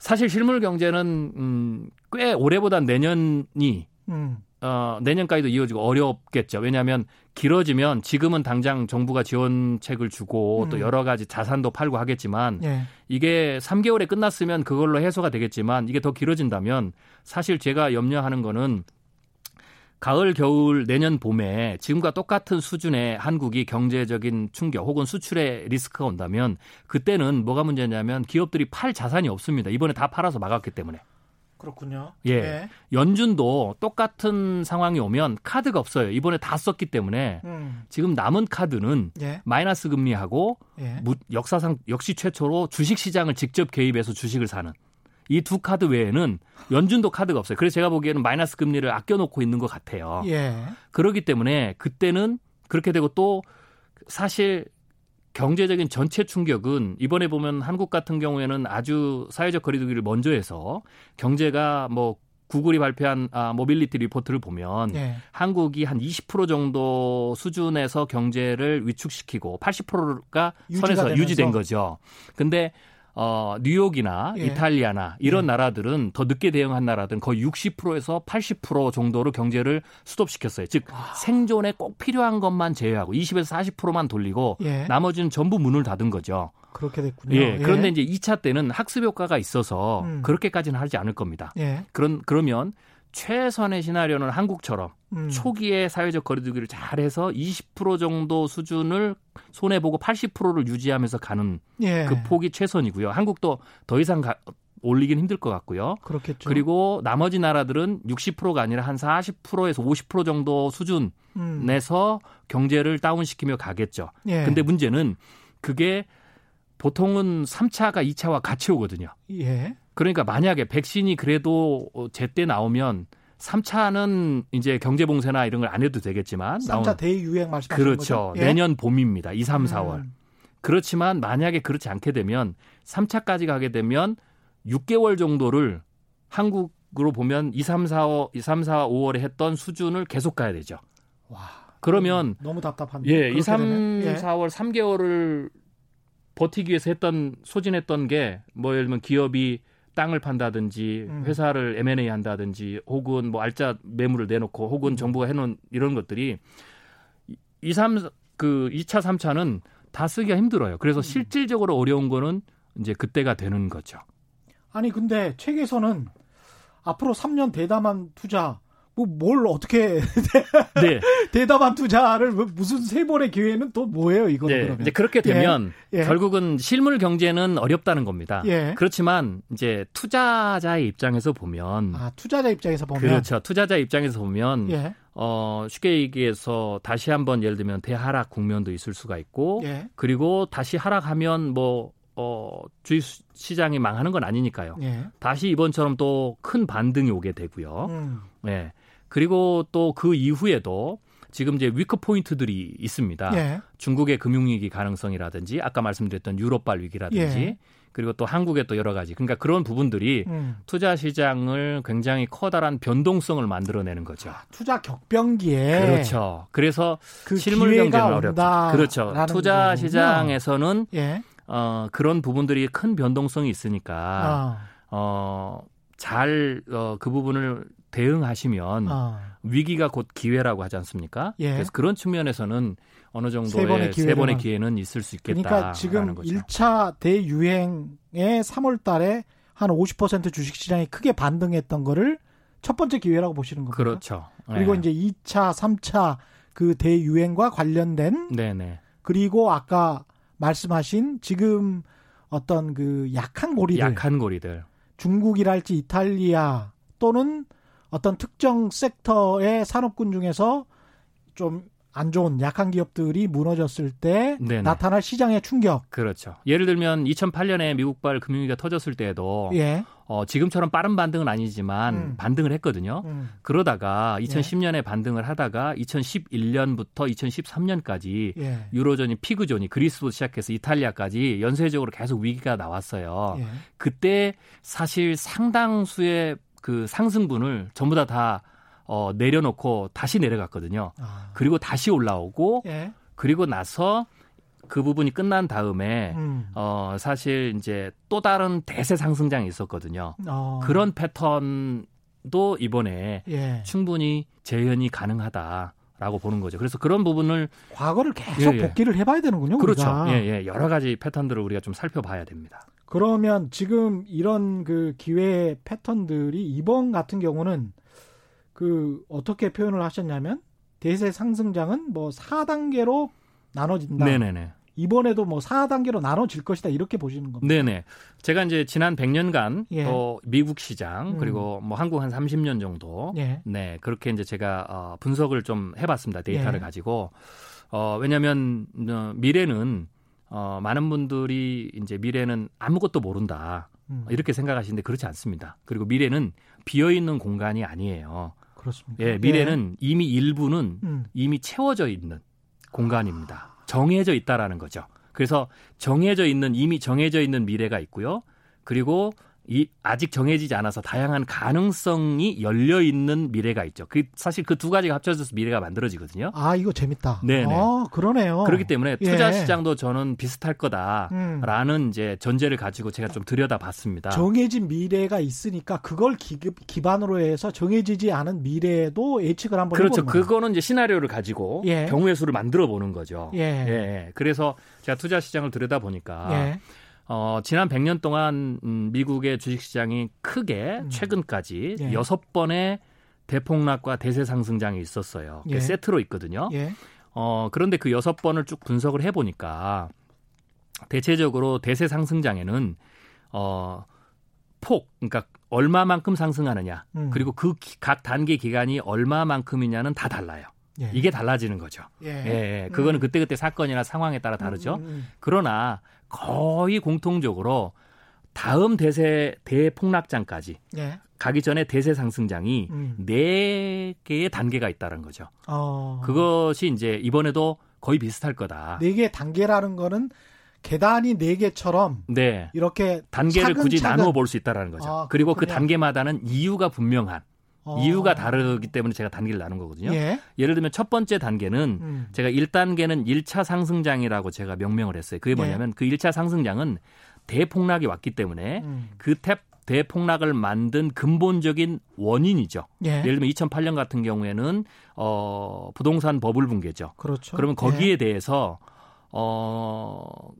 사실 실물 경제는 음, 꽤 올해보다 내년이 음. 어, 내년까지도 이어지고 어렵겠죠. 왜냐하면 길어지면 지금은 당장 정부가 지원책을 주고 음. 또 여러 가지 자산도 팔고 하겠지만 예. 이게 3개월에 끝났으면 그걸로 해소가 되겠지만 이게 더 길어진다면 사실 제가 염려하는 거는 가을, 겨울, 내년 봄에 지금과 똑같은 수준의 한국이 경제적인 충격 혹은 수출의 리스크가 온다면 그때는 뭐가 문제냐면 기업들이 팔 자산이 없습니다. 이번에 다 팔아서 막았기 때문에. 그렇군요. 예. 네. 연준도 똑같은 상황이 오면 카드가 없어요. 이번에 다 썼기 때문에 음. 지금 남은 카드는 예. 마이너스 금리하고 예. 역사상 역시 최초로 주식 시장을 직접 개입해서 주식을 사는 이 두 카드 외에는 연준도 카드가 없어요. 그래서 제가 보기에는 마이너스 금리를 아껴놓고 있는 것 같아요. 예. 그렇기 때문에 그때는 그렇게 되고 또 사실 경제적인 전체 충격은 이번에 보면 한국 같은 경우에는 아주 사회적 거리두기를 먼저 해서 경제가 뭐 구글이 발표한 아, Mobility Report를 보면 네. 한국이 한 20% 정도 수준에서 경제를 위축시키고 80%가 선에서 되면서. 유지된 거죠. 근데 어, 뉴욕이나 예. 이탈리아나 이런 예. 나라들은 더 늦게 대응한 나라들은 거의 60%에서 80% 정도로 경제를 수톱시켰어요. 즉 아. 생존에 꼭 필요한 것만 제외하고 20에서 40%만 돌리고 예. 나머지는 전부 문을 닫은 거죠. 그렇게 됐군요. 예. 그런데 예. 이제 2차 때는 학습 효과가 있어서 음. 그렇게까지는 하지 않을 겁니다. 예. 그런 그러면 최선의 시나리오는 한국처럼 음. 초기에 사회적 거리두기를 잘해서 20% 정도 수준을 손해 보고 80%를 유지하면서 가는 예. 그 폭이 최선이고요. 한국도 더 이상 가, 올리긴 힘들 것 같고요. 그렇겠죠. 그리고 나머지 나라들은 60%가 아니라 한 40%에서 50% 정도 수준 음. 내서 경제를 다운시키며 가겠죠. 예. 근데 문제는 그게 보통은 3차가 2차와 같이 오거든요. 예. 그러니까 만약에 백신이 그래도 제때 나오면 3차는 이제 경제봉쇄나 이런 걸 안 해도 되겠지만 3차 나온, 대유행 말씀하시는 그렇죠. 예? 내년 봄입니다. 2, 3, 4월. 음. 그렇지만 만약에 그렇지 않게 되면 3차까지 가게 되면 6개월 정도를 한국으로 보면 2, 3, 4, 5, 2, 3, 4, 5월에 했던 수준을 계속 가야 되죠. 와. 그러면 너무 답답한데. 예, 2, 3, 예. 4월 3개월을 버티기 위해서 했던 소진했던 게 뭐 예를 들면 기업이 땅을 판다든지 음. 회사를 M&A 한다든지 혹은 뭐 알짜 매물을 내놓고 혹은 음. 정부가 해놓은 이런 것들이 2, 3, 그 2차, 3차는 다 쓰기가 힘들어요. 그래서 음. 실질적으로 어려운 거는 이제 그때가 되는 거죠. 아니 근데 책에서는 앞으로 3년 대담한 투자 뭐 뭘 어떻게 네. 대담한 투자를 뭐 무슨 세 번의 기회는 또 뭐예요 이거는 네. 그러면 이제 그렇게 되면 예. 예. 결국은 실물 경제는 어렵다는 겁니다. 예. 그렇지만 이제 투자자의 입장에서 보면 아 투자자 입장에서 보면 그렇죠 투자자 입장에서 보면 예. 어 쉽게 얘기해서 다시 한번 예를 들면 대하락 국면도 있을 수가 있고 예. 그리고 다시 하락하면 뭐 어, 주식 시장이 망하는 건 아니니까요. 예. 다시 이번처럼 또 큰 반등이 오게 되고요. 음. 예. 그리고 또 그 이후에도 지금 이제 위크 포인트들이 있습니다. 예. 중국의 금융위기 가능성이라든지 아까 말씀드렸던 유럽발 위기라든지 예. 그리고 또 한국의 또 여러 가지 그러니까 그런 부분들이 음. 투자 시장을 굉장히 커다란 변동성을 만들어내는 거죠. 아, 투자 격변기에 그렇죠. 그래서 그 실물 경제는 어렵다. 그렇죠. 투자 시장에서는 예. 어, 그런 부분들이 큰 변동성이 있으니까 어, 어 잘, 어, 그 부분을 대응하시면 어. 위기가 곧 기회라고 하지 않습니까? 예. 그래서 그런 측면에서는 어느 정도의 세 번의, 세 번의 기회는 있을 수 있겠다. 그러니까 지금 거죠. 1차 대유행의 3월 달에 한 50% 주식 시장이 크게 반등했던 거를 첫 번째 기회라고 보시는 겁니다. 그렇죠. 그리고 네. 이제 2차, 3차 그 대유행과 관련된 네네. 그리고 아까 말씀하신 지금 어떤 그 약한 고리들 약한 고리들 중국이랄지 이탈리아 또는 어떤 특정 섹터의 산업군 중에서 좀 안 좋은 약한 기업들이 무너졌을 때 네네. 나타날 시장의 충격. 그렇죠. 예를 들면 2008년에 미국발 금융위기가 터졌을 때에도 예. 어, 지금처럼 빠른 반등은 아니지만 음. 반등을 했거든요. 음. 그러다가 2010년에 예. 반등을 하다가 2011년부터 2013년까지 예. 유로존이 피그존이 그리스부터 시작해서 이탈리아까지 연쇄적으로 계속 위기가 나왔어요. 예. 그때 사실 상당수의 그 상승분을 전부 다 다 어, 내려놓고 다시 내려갔거든요. 아. 그리고 다시 올라오고 예. 그리고 나서 그 부분이 끝난 다음에 음. 어 사실 이제 또 다른 대세 상승장이 있었거든요. 어. 그런 패턴도 이번에 예. 충분히 재현이 가능하다. 라고 보는 거죠. 그래서 그런 부분을 과거를 계속 예, 예. 복기를 해봐야 되는군요. 그렇죠. 우리가. 예, 예. 여러 가지 패턴들을 우리가 좀 살펴봐야 됩니다. 그러면 지금 이런 그 기회 패턴들이 이번 같은 경우는 그 어떻게 표현을 하셨냐면 대세 상승장은 뭐 4단계로 나눠진다. 네네네. 이번에도 뭐 4단계로 나눠질 것이다 이렇게 보시는 겁니다. 네네. 제가 이제 지난 100년간 예. 또 미국 시장 음. 그리고 뭐 한국 한 30년 정도 예. 네 그렇게 이제 제가 어, 분석을 좀 해봤습니다 데이터를 예. 가지고 어, 왜냐하면 어, 미래는 어, 많은 분들이 이제 미래는 아무것도 모른다. 음. 이렇게 생각하시는데 그렇지 않습니다. 그리고 미래는 비어 있는 공간이 아니에요. 그렇습니다. 예, 미래는 예. 이미 일부는 음. 이미 채워져 있는 공간입니다. 정해져 있다라는 거죠. 그래서 정해져 있는 이미 정해져 있는 미래가 있고요. 그리고 이 아직 정해지지 않아서 다양한 가능성이 열려 있는 미래가 있죠. 그 사실 그 두 가지가 합쳐져서 미래가 만들어지거든요. 아 이거 재밌다. 네, 아, 그러네요. 그렇기 때문에 투자 예. 시장도 저는 비슷할 거다라는 음. 이제 전제를 가지고 제가 좀 들여다봤습니다. 정해진 미래가 있으니까 그걸 기, 반으로 해서 정해지지 않은 미래도 예측을 한번 그렇죠. 그거는 이제 시나리오를 가지고 예. 경우의 수를 만들어 보는 거죠. 예. 예. 그래서 제가 투자 시장을 들여다 보니까. 예. 어, 지난 100년 동안 음, 미국의 주식시장이 크게 음. 최근까지 예. 6번의 대폭락과 대세 상승장이 있었어요. 예. 세트로 있거든요. 예. 어, 그런데 그 6번을 쭉 분석을 해 보니까 대체적으로 대세 상승장에는 어, 폭, 그러니까 얼마만큼 상승하느냐, 음. 그리고 그 각 단계 기간이 얼마만큼이냐는 다 달라요. 예. 이게 달라지는 거죠. 예. 예. 예. 그거는 음. 그때그때 사건이나 상황에 따라 다르죠. 음, 음, 음. 그러나 거의 공통적으로 다음 대세 대폭락장까지 예. 가기 전에 대세 상승장이 음. 네 개의 단계가 있다는 거죠. 어. 그것이 이제 이번에도 거의 비슷할 거다. 네 개 단계라는 거는 계단이 네 개처럼 네. 이렇게 단계를 굳이 나누어 볼 수 있다라는 거죠. 아, 그리고 그 단계마다는 이유가 분명한 어. 이유가 다르기 때문에 제가 단계를 나눈 거거든요. 예. 를 들면 첫 번째 단계는 음. 제가 1단계는 1차 상승장이라고 제가 명명을 했어요. 그게 예. 뭐냐면 예. 그 1차 상승장은 대폭락이 왔기 때문에 음. 그 탭, 대폭락을 만든 근본적인 원인이죠. 예. 를 들면 2008년 같은 경우에는 어 부동산 버블 붕괴죠. 그렇죠. 그러면 거기에 예. 대해서 어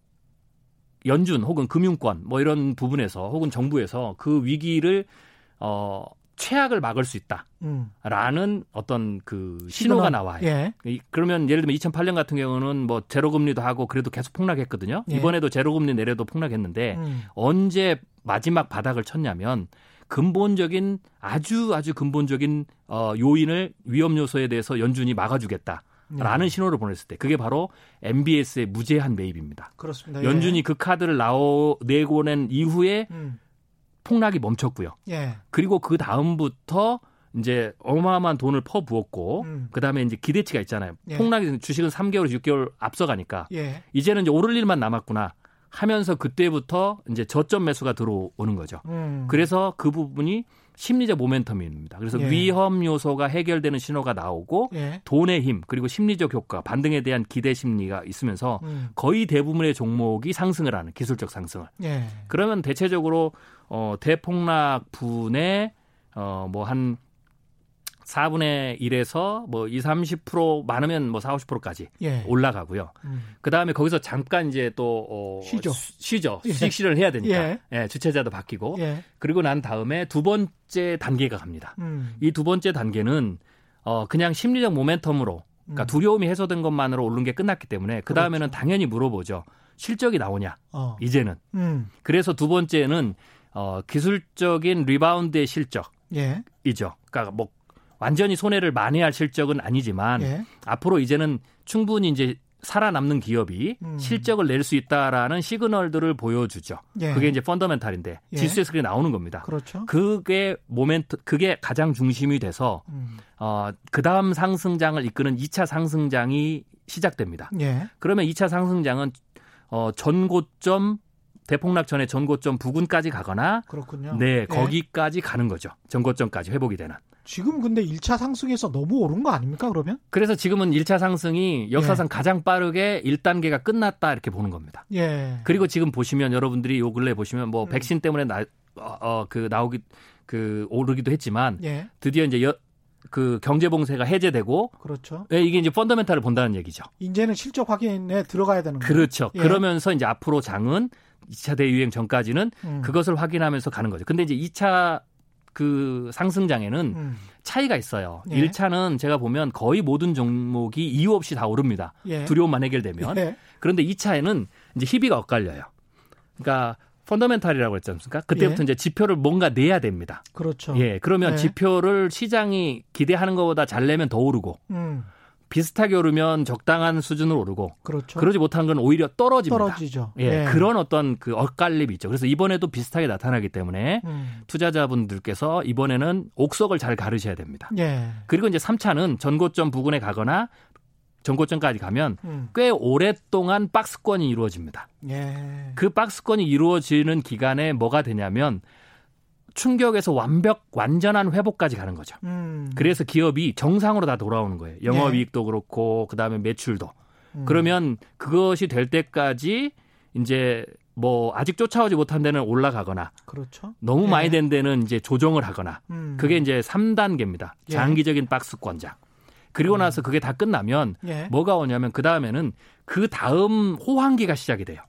연준 혹은 금융권 뭐 이런 부분에서 혹은 정부에서 그 위기를 어 최악을 막을 수 있다라는 음. 어떤 그 신호가 나와요. 예. 그러면 예를 들면 2008년 같은 경우는 뭐 제로 금리도 하고 그래도 계속 폭락했거든요. 예. 이번에도 제로 금리 내려도 폭락했는데 음. 언제 마지막 바닥을 쳤냐면 근본적인 아주 아주 근본적인 어 요인을 위험 요소에 대해서 연준이 막아주겠다. 라는 네. 신호를 보냈을 때 그게 바로 MBS의 무제한 매입입니다. 그렇습니다. 연준이 예. 그 카드를 나오 내고 낸 이후에 음. 폭락이 멈췄고요. 예. 그리고 그 다음부터 이제 어마어마한 돈을 퍼부었고 음. 그다음에 이제 기대치가 있잖아요. 예. 폭락이 주식은 3개월, 6개월 앞서가니까 예. 이제는 이제 오를 일만 남았구나 하면서 그때부터 이제 저점 매수가 들어오는 거죠. 음. 그래서 그 부분이 심리적 모멘텀입니다. 그래서 예. 위험 요소가 해결되는 신호가 나오고 예. 돈의 힘 그리고 심리적 효과 반등에 대한 기대 심리가 있으면서 음. 거의 대부분의 종목이 상승을 하는 기술적 상승을. 예. 그러면 대체적으로 어 대폭락 분의 어 뭐 한 4분의 1에서 뭐 2, 30% 많으면 뭐 4, 50%까지 예. 올라가고요. 음. 그다음에 거기서 잠깐 이제 또 어, 쉬죠. 쉬죠. 예. 수익 실현을 해야 되니까. 예. 예 주체자도 바뀌고. 예. 그리고 난 다음에 두 번째 단계가 갑니다. 음. 이두 번째 단계는 어 그냥 심리적 모멘텀으로 그러니까 음. 두려움이 해소된 것만으로 오른 게 끝났기 때문에 그 다음에는 그렇죠. 당연히 물어보죠. 실적이 나오냐? 어. 이제는. 음. 그래서 두 번째는 어 기술적인 리바운드의 실적이죠. 예. 그러니까 뭐 완전히 손해를 만회할 실적은 아니지만 예. 앞으로 이제는 충분히 이제 살아남는 기업이 음. 실적을 낼 수 있다라는 시그널들을 보여주죠. 예. 그게 이제 fundamental인데 예. 지수에서 그게 나오는 겁니다. 그렇죠. 그게 moment 그게 가장 중심이 돼서 음. 어 그 다음 상승장을 이끄는 2차 상승장이 시작됩니다. 예. 그러면 2차 상승장은 어 전고점 대폭락 전에 전고점 부근까지 가거나 그렇군요. 네, 예. 거기까지 가는 거죠. 전고점까지 회복이 되는. 지금 근데 1차 상승에서 너무 오른 거 아닙니까, 그러면? 그래서 지금은 1차 상승이 역사상 예. 가장 빠르게 1단계가 끝났다 이렇게 보는 겁니다. 예. 그리고 지금 보시면 여러분들이 요 근래 보시면 뭐 음. 백신 때문에 나, 어, 어, 그 나오기 그 오르기도 했지만 예. 드디어 이제 여, 그 경제 봉쇄가 해제되고 그렇죠. 네, 이게 이제 펀더멘탈을 본다는 얘기죠. 이제는 실적 확인에 들어가야 되는 거죠. 그렇죠. 예. 그러면서 이제 앞으로 장은 2차 대유행 전까지는 음. 그것을 확인하면서 가는 거죠. 근데 이제 2차 그 상승장에는 음. 차이가 있어요. 예. 1차는 제가 보면 거의 모든 종목이 이유 없이 다 오릅니다. 예. 두려움만 해결되면. 예. 그런데 2차에는 이제 희비가 엇갈려요. 그러니까 펀더멘탈이라고 했지 않습니까? 그때부터 예. 이제 지표를 뭔가 내야 됩니다. 그렇죠. 예. 그러면 예. 지표를 시장이 기대하는 것보다 잘 내면 더 오르고 음. 비슷하게 오르면 적당한 수준으로 오르고 그렇죠. 그러지 못한 건 오히려 떨어집니다. 떨어지죠. 예, 예. 그런 어떤 그 엇갈림이 있죠. 그래서 이번에도 비슷하게 나타나기 때문에 음. 투자자분들께서 이번에는 옥석을 잘 가르셔야 됩니다. 예. 그리고 이제 3차는 전고점 부근에 가거나 전고점까지 가면 음. 꽤 오랫동안 박스권이 이루어집니다. 예. 그 박스권이 이루어지는 기간에 뭐가 되냐면 충격에서 완벽 완전한 회복까지 가는 거죠. 음. 그래서 기업이 정상으로 다 돌아오는 거예요. 영업이익도 네. 그렇고 그다음에 매출도. 음. 그러면 그것이 될 때까지 이제 뭐 아직 쫓아오지 못한 데는 올라가거나 그렇죠. 너무 예. 많이 된 데는 이제 조정을 하거나 음. 그게 이제 3단계입니다. 예. 장기적인 박스권장. 그리고 음. 나서 그게 다 끝나면 예. 뭐가 오냐면 그 다음에는 그 다음 호황기가 시작이 돼요.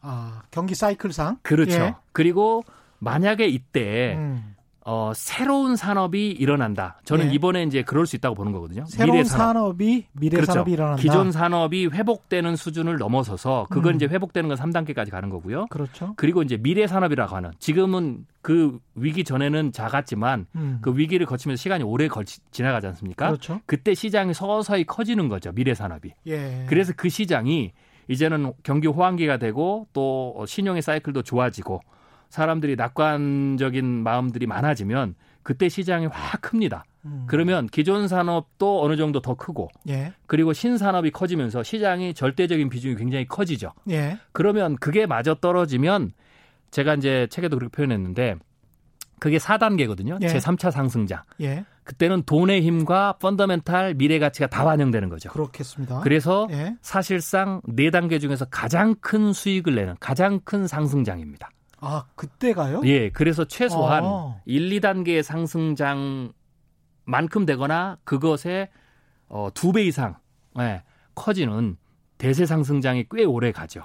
아 경기 사이클상 그렇죠. 예. 그리고 만약에 이때 음. 어, 새로운 산업이 일어난다. 저는 예. 이번에 이제 그럴 수 있다고 보는 거거든요. 새로운 미래 산업. 이 미래 그렇죠. 산업이 일어난다. 기존 산업이 회복되는 수준을 넘어서서 그건 음. 이제 회복되는 건 3단계까지 가는 거고요. 그렇죠. 그리고 이제 미래 산업이라고 하는 지금은 그 위기 전에는 작았지만 음. 그 위기를 거치면서 시간이 오래 걸치, 지나가지 않습니까? 그렇죠. 그때 시장이 서서히 커지는 거죠. 미래 산업이. 예. 그래서 그 시장이 이제는 경기 호황기가 되고 또 신용의 사이클도 좋아지고 사람들이 낙관적인 마음들이 많아지면 그때 시장이 확 큽니다. 음. 그러면 기존 산업도 어느 정도 더 크고 예. 그리고 신산업이 커지면서 시장이 절대적인 비중이 굉장히 커지죠. 예. 그러면 그게 마저 떨어지면 제가 이제 책에도 그렇게 표현했는데 그게 4단계거든요. 예. 제3차 상승장. 예. 그때는 돈의 힘과 펀더멘탈 미래 가치가 다 반영되는 거죠. 그렇겠습니다. 그래서 예. 사실상 4단계 중에서 가장 큰 수익을 내는 가장 큰 상승장입니다. 아, 그때가요? 예, 그래서 최소한 아. 1, 2단계의 상승장만큼 되거나 그것의 어, 두배 이상 예, 커지는 대세 상승장이 꽤 오래 가죠.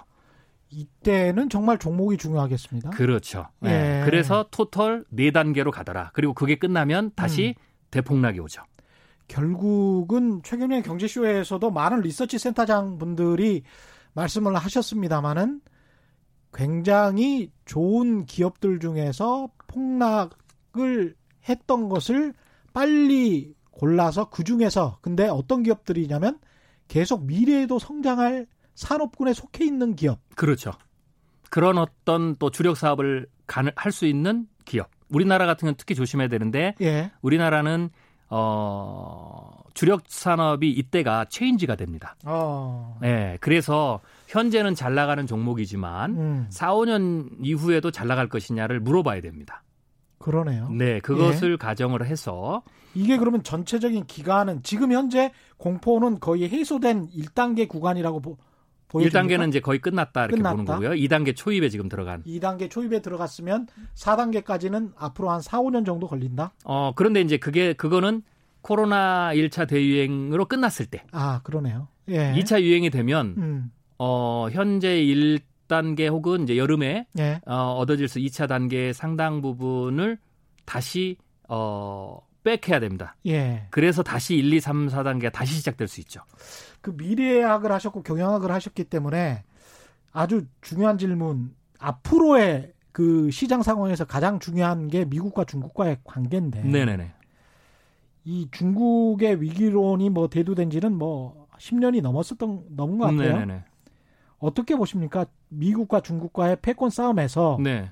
이때는 정말 종목이 중요하겠습니다. 그렇죠. 예. 예. 그래서 토털 4단계로 가더라. 그리고 그게 끝나면 다시 음. 대폭락이 오죠. 결국은 최근에 경제쇼에서도 많은 리서치 센터장 분들이 말씀을 하셨습니다마는 굉장히 좋은 기업들 중에서 폭락을 했던 것을 빨리 골라서 그 중에서 근데 어떤 기업들이냐면 계속 미래에도 성장할 산업군에 속해 있는 기업. 그렇죠. 그런 어떤 또 주력 사업을 할 수 있는 기업. 우리나라 같은 경우는 특히 조심해야 되는데 예. 우리나라는 어 주력 산업이 이때가 체인지가 됩니다. 어. 네, 그래서 현재는 잘 나가는 종목이지만 음. 4, 5년 이후에도 잘 나갈 것이냐를 물어봐야 됩니다. 그러네요. 네, 그것을 예. 가정을 해서 이게 그러면 전체적인 기간은 지금 현재 공포는 거의 해소된 1단계 구간이라고 보, 보여집니까? 1단계는 이제 거의 끝났다 이렇게 끝났다. 보는 거고요. 2단계 초입에 지금 들어간. 2단계 초입에 들어갔으면 4단계까지는 앞으로 한 4, 5년 정도 걸린다? 어, 그런데 이제 그게 그거는 코로나 1차 대유행으로 끝났을 때. 아, 그러네요. 예. 2차 유행이 되면 음. 어, 현재 1단계 혹은 이제 여름에 예. 어, 얻어질 수 2차 단계의 상당 부분을 다시 어, 백해야 됩니다. 예. 그래서 다시 1, 2, 3, 4단계가 다시 시작될 수 있죠. 그 미래학을 하셨고 경영학을 하셨기 때문에 아주 중요한 질문. 앞으로의 그 시장 상황에서 가장 중요한 게 미국과 중국과의 관계인데. 네네네. 이 중국의 위기론이 뭐 대두된 지는 뭐 10년이 넘었었던 넘은 것 같아요. 네네네. 어떻게 보십니까? 미국과 중국과의 패권 싸움에서 네.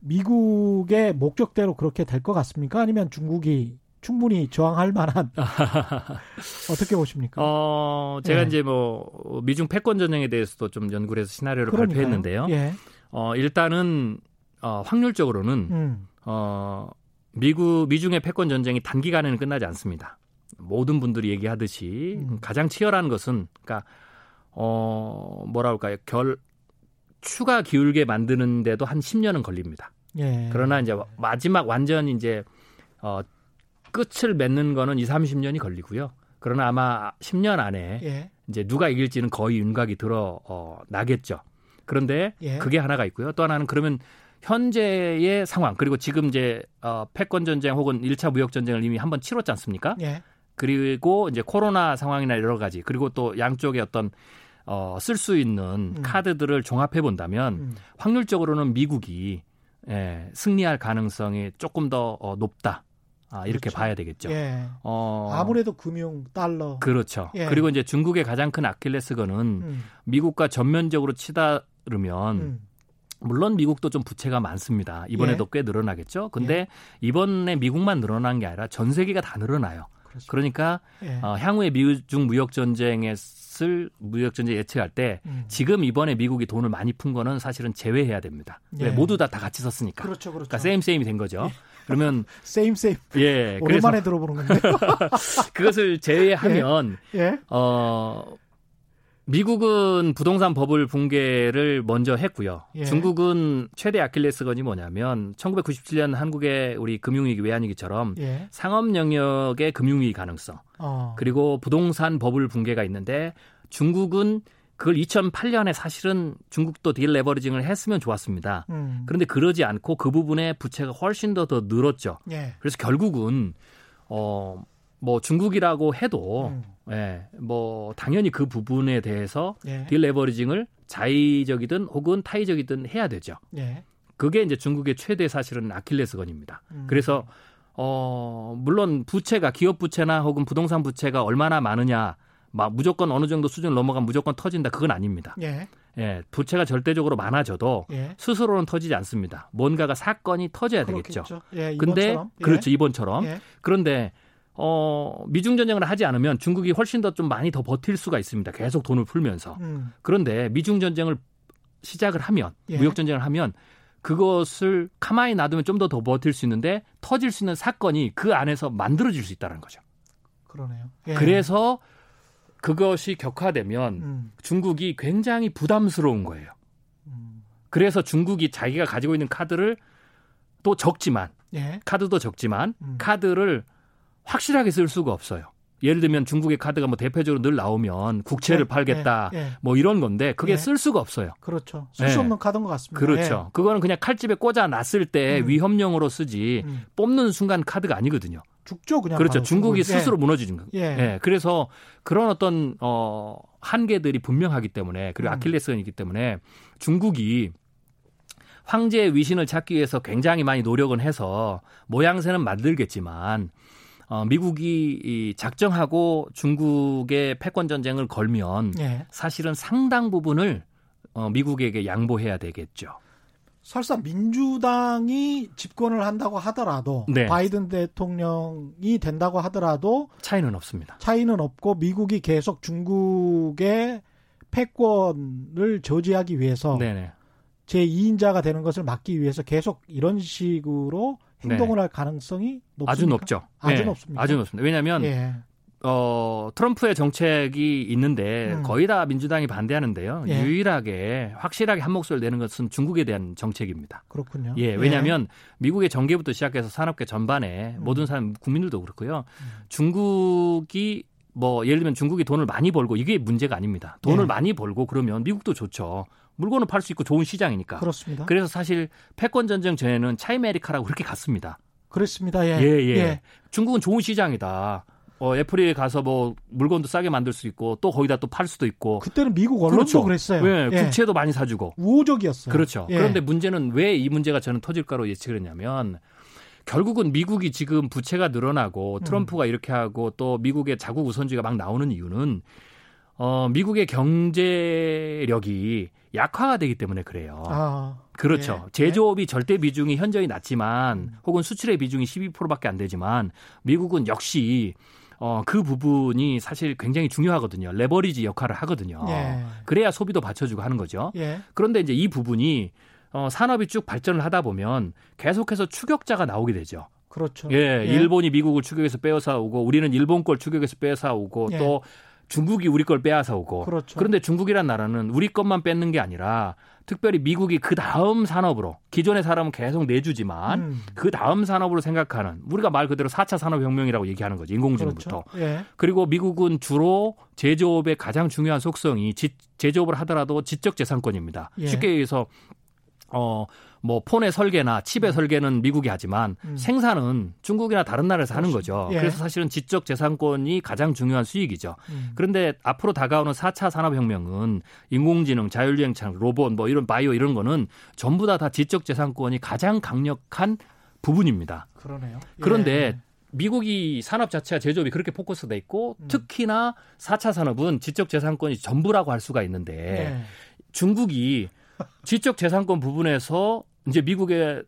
미국의 목적대로 그렇게 될 것 같습니까? 아니면 중국이 충분히 저항할 만한 어떻게 보십니까? 어, 제가 예. 이제 뭐 미중 패권 전쟁에 대해서도 좀 연구를 해서 시나리오를 그러니까요. 발표했는데요. 예. 어, 일단은 어, 확률적으로는 음. 어, 미국 미중의 패권 전쟁이 단기간에는 끝나지 않습니다. 모든 분들이 얘기하듯이 음. 가장 치열한 것은 그러니까 어 뭐라 할까요? 결 추가 기울게 만드는데도 한 10년은 걸립니다. 예. 그러나 이제 마지막 완전 이제 어 끝을 맺는 거는 2, 30년이 걸리고요. 그러나 아마 10년 안에 예. 이제 누가 이길지는 거의 윤곽이 들어 어, 나겠죠. 그런데 예. 그게 하나가 있고요. 또 하나는 그러면 현재의 상황 그리고 지금 이제 어 패권 전쟁 혹은 1차 무역 전쟁을 이미 한번 치렀지 않습니까? 예. 그리고 이제 코로나 상황이나 여러 가지 그리고 또 양쪽의 어떤 어, 쓸 수 있는 음. 카드들을 종합해 본다면 음. 확률적으로는 미국이 예, 승리할 가능성이 조금 더 어, 높다. 아, 이렇게 그렇죠. 봐야 되겠죠. 예. 어, 아무래도 금융 달러. 그렇죠. 예. 그리고 이제 중국의 가장 큰 아킬레스건은 음. 미국과 전면적으로 치다르면 음. 물론 미국도 좀 부채가 많습니다. 이번에도 예. 꽤 늘어나겠죠. 근데 예. 이번에 미국만 늘어난 게 아니라 전 세계가 다 늘어나요. 그렇죠. 그러니까 예. 어, 향후에 미중 무역 전쟁에 쓸 무역 전쟁 예측할 때 음. 지금 이번에 미국이 돈을 많이 푼 거는 사실은 제외해야 됩니다. 예. 모두 다 다 같이 썼으니까. 그렇죠, 그렇죠. 그러니까 세임 세임이 된 거죠. 예. 그러면 세임 세임. 예. 오랜만에 들어보는 건데. 그것을 제외하면 예. 예. 어 미국은 부동산 버블 붕괴를 먼저 했고요. 예. 중국은 최대 아킬레스건이 뭐냐면 1997년 한국의 우리 금융위기 외환위기처럼 예. 상업 영역의 금융위기 가능성 어. 그리고 부동산 버블 붕괴가 있는데 중국은 그걸 2008년에 사실은 중국도 딜레버리징을 했으면 좋았습니다. 음. 그런데 그러지 않고 그 부분에 부채가 훨씬 더 더 늘었죠. 예. 그래서 결국은 어 뭐 중국이라고 해도 음. 예, 뭐 당연히 그 부분에 대해서 예. 딜레버리징을 자의적이든 혹은 타의적이든 해야 되죠. 예. 그게 이제 중국의 최대 사실은 아킬레스건입니다. 음. 그래서 어 물론 부채가 기업 부채나 혹은 부동산 부채가 얼마나 많으냐 막 무조건 어느 정도 수준을 넘어가면 무조건 터진다 그건 아닙니다. 예. 예, 부채가 절대적으로 많아져도 예. 스스로는 터지지 않습니다. 뭔가가 사건이 터져야 그렇겠죠. 되겠죠. 예, 근데 예. 그렇죠 이번처럼 예. 그런데 어, 미중 전쟁을 하지 않으면 중국이 훨씬 더 좀 많이 더 버틸 수가 있습니다. 계속 돈을 풀면서. 음. 그런데 미중 전쟁을 시작을 하면 예. 무역 전쟁을 하면 그것을 가만히 놔두면 좀 더 더 버틸 수 있는데 터질 수 있는 사건이 그 안에서 만들어질 수 있다는 거죠. 그러네요. 예. 그래서 그것이 격화되면 음. 중국이 굉장히 부담스러운 거예요. 음. 그래서 중국이 자기가 가지고 있는 카드를 또 적지만 예. 카드도 적지만 음. 카드를 확실하게 쓸 수가 없어요. 예를 들면 중국의 카드가 뭐 대표적으로 늘 나오면 국채를 네, 팔겠다 네, 네. 뭐 이런 건데 그게 네. 쓸 수가 없어요. 그렇죠. 쓸수 네. 없는 카드인 것 같습니다. 그렇죠. 예. 그거는 그냥 칼집에 꽂아 놨을 때 음. 위험용으로 쓰지 음. 뽑는 순간 카드가 아니거든요. 죽죠 그냥. 그렇죠. 중국이. 스스로 예. 무너지는 거. 예. 예. 그래서 그런 어떤 어 한계들이 분명하기 때문에 그리고 음. 아킬레스건이기 때문에 중국이 황제의 위신을 찾기 위해서 굉장히 많이 노력은 해서 모양새는 만들겠지만 어, 미국이 이 작정하고 중국의 패권 전쟁을 걸면 네. 사실은 상당 부분을 어, 미국에게 양보해야 되겠죠. 설사 민주당이 집권을 한다고 하더라도 네. 바이든 대통령이 된다고 하더라도 차이는 없습니다. 차이는 없고 미국이 계속 중국의 패권을 저지하기 위해서 네네. 제 2인자가 되는 것을 막기 위해서 계속 이런 식으로 행동을 네. 할 가능성이 높습니까? 아주 높죠. 아주 네. 높습니다. 아주 높습니다. 왜냐하면 예. 어, 트럼프의 정책이 있는데 음. 거의 다 민주당이 반대하는데요. 예. 유일하게 확실하게 한 목소리를 내는 것은 중국에 대한 정책입니다. 그렇군요. 예, 왜냐하면 예. 미국의 정계부터 시작해서 산업계 전반에 음. 모든 사람 국민들도 그렇고요. 음. 중국이 뭐 예를 들면 중국이 돈을 많이 벌고 이게 문제가 아닙니다. 돈을 예. 많이 벌고 그러면 미국도 좋죠. 물건을 팔 수 있고 좋은 시장이니까. 그렇습니다. 그래서 사실 패권 전쟁 전에는 차이메리카라고 그렇게 갔습니다. 그렇습니다. 예. 예, 예. 예. 중국은 좋은 시장이다. 어, 애플에 가서 뭐 물건도 싸게 만들 수 있고 또 거기다 또 팔 수도 있고. 그때는 미국 언론도 그렇죠. 그랬어요 예, 예. 국채도 많이 사주고. 우호적이었어요. 그렇죠. 예. 그런데 문제는 왜 이 문제가 저는 터질까로 예측을 했냐면 결국은 미국이 지금 부채가 늘어나고 음. 트럼프가 음. 이렇게 하고 또 미국의 자국 우선주의가 막 나오는 이유는 어, 미국의 경제력이 약화가 되기 때문에 그래요. 아, 그렇죠. 예, 제조업이 예. 절대 비중이 현저히 낮지만 음. 혹은 수출의 비중이 12%밖에 안 되지만 미국은 역시 어, 그 부분이 사실 굉장히 중요하거든요. 레버리지 역할을 하거든요. 예. 그래야 소비도 받쳐주고 하는 거죠. 예. 그런데 이제 이 부분이 어, 산업이 쭉 발전을 하다 보면 계속해서 추격자가 나오게 되죠. 그렇죠. 예, 예. 일본이 미국을 추격해서 빼앗아 오고 우리는 일본 걸 추격해서 빼앗아 오고 예. 또 중국이 우리 걸 빼앗아 오고 그렇죠. 그런데 중국이란 나라는 우리 것만 뺏는 게 아니라 특별히 미국이 그 다음 산업으로 기존의 사람은 계속 내주지만 음. 그 다음 산업으로 생각하는 우리가 말 그대로 4차 산업혁명이라고 얘기하는 거죠. 인공지능부터. 그렇죠. 예. 그리고 미국은 주로 제조업의 가장 중요한 속성이 지, 제조업을 하더라도 지적 재산권입니다. 예. 쉽게 얘기해서 어, 뭐 폰의 설계나 칩의 음. 설계는 미국이 하지만 음. 생산은 중국이나 다른 나라에서 하는 거죠. 예. 그래서 사실은 지적 재산권이 가장 중요한 수익이죠. 음. 그런데 앞으로 다가오는 4차 산업혁명은 인공지능, 자율주행차, 로봇 뭐 이런 바이오 이런 거는 전부 다다 지적 재산권이 가장 강력한 부분입니다. 그러네요. 그런데 예. 미국이 산업 자체가 제조업이 그렇게 포커스돼 있고 음. 특히나 4차 산업은 지적 재산권이 전부라고 할 수가 있는데 네. 중국이 지적 재산권 부분에서 이제 미국에